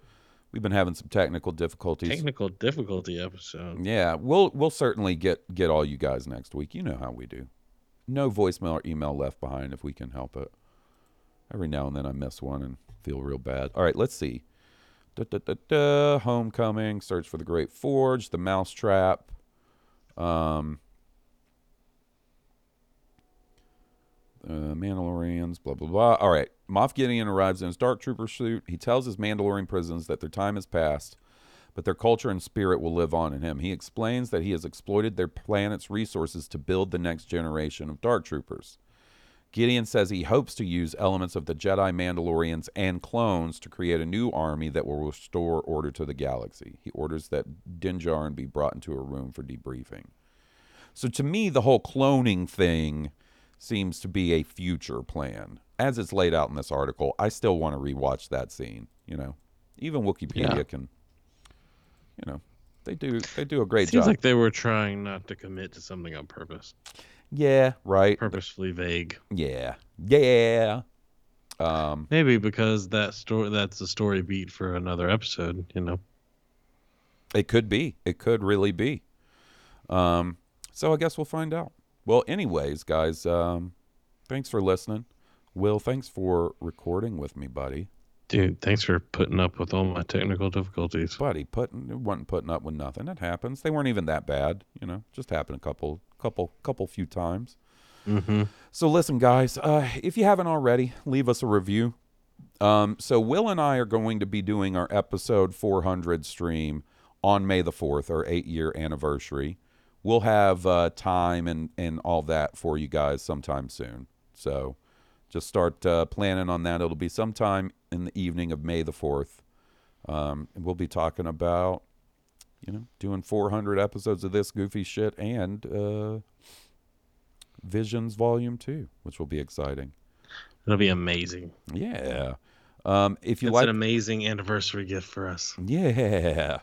We've been having some technical difficulties. Technical difficulty episode. Yeah, we'll we'll certainly get get all you guys next week. You know how we do. No voicemail or email left behind if we can help it. Every now and then I miss one and feel real bad. All right, let's see. Da, da, da, da. Homecoming, Search for the Great Forge, The Mousetrap. Um, uh, Mandalorians, blah, blah, blah. All right. Moff Gideon arrives in his Dark Trooper suit. He tells his Mandalorian prisoners that their time has passed, but their culture and spirit will live on in him. He explains that he has exploited their planet's resources to build the next generation of Dark Troopers. Gideon says he hopes to use elements of the Jedi Mandalorians and clones to create a new army that will restore order to the galaxy. He orders that Din Djarin be brought into a room for debriefing. So to me, the whole cloning thing seems to be a future plan. As it's laid out in this article, I still want to rewatch that scene. You know, even Wikipedia Yeah. can. You know, they do they do a great Seems job. like they were trying not to commit to something on purpose. yeah, right. Purposefully vague. Yeah, yeah. Um, Maybe because that story that's a story beat for another episode, you know. It could be. It could really be. Um, so I guess we'll find out. Well, anyways, guys, um, thanks for listening. Will, thanks for recording with me, buddy. Dude, thanks for putting up with all my technical difficulties. Buddy, putting it wasn't putting up with nothing. It happens. They weren't even that bad, you know. Just happened a couple, couple, couple few times. Mm-hmm. So listen, guys, uh, if you haven't already, leave us a review. Um, so Will and I are going to be doing our episode 400 stream on May the 4th, our eight year anniversary. We'll have uh, time and and all that for you guys sometime soon. So just start uh, planning on that. It'll be sometime in the evening of May the 4th. Um, and we'll be talking about, you know, doing 400 episodes of this goofy shit and uh, Visions Volume 2, which will be exciting. It'll be amazing. Yeah. Um, if you it's like, an amazing anniversary gift for us. yeah.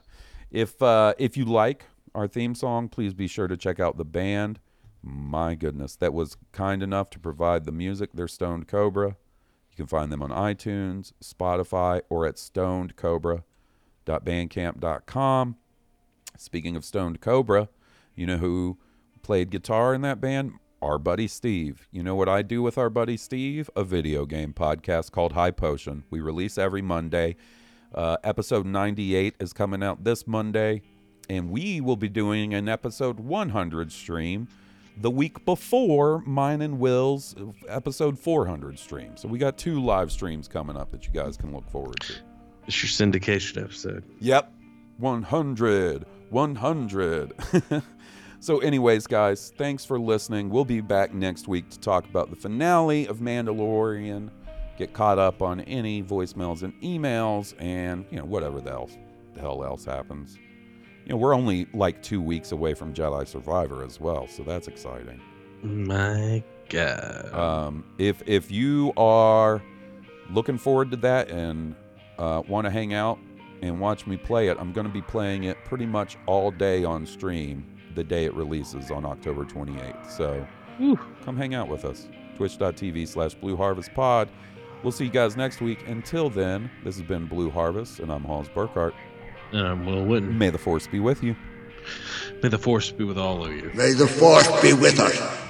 If uh, if you like our theme song, please be sure to check out the band. My goodness, that was kind enough to provide the music. They're Stoned Cobra. You can find them on iTunes, Spotify, or at stonedcobra.bandcamp.com. Speaking of Stoned Cobra, you know who played guitar in that band? Our buddy Steve. You know what I do with our buddy Steve? A video game podcast called High Potion. We release every Monday. Uh, episode 98 is coming out this Monday, and we will be doing an episode 100 stream the week before mine and Will's episode 400 stream. So we got two live streams coming up that you guys can look forward to. It's your syndication episode. Yep. 100. 100. so, anyways, guys, thanks for listening. We'll be back next week to talk about the finale of Mandalorian, get caught up on any voicemails and emails, and, you know, whatever the, else, the hell else happens. You know, we're only like two weeks away from Jedi Survivor as well, so that's exciting. My God. Um, if if you are looking forward to that and uh, want to hang out and watch me play it, I'm going to be playing it pretty much all day on stream the day it releases on October 28th. So come hang out with us. Twitch.tv slash Blue Harvest Pod. We'll see you guys next week. Until then, this has been Blue Harvest, and I'm Hawes Burkhart. Um, and I'm Will Witten. May the Force be with you. May the force be with all of you. May the force be with us.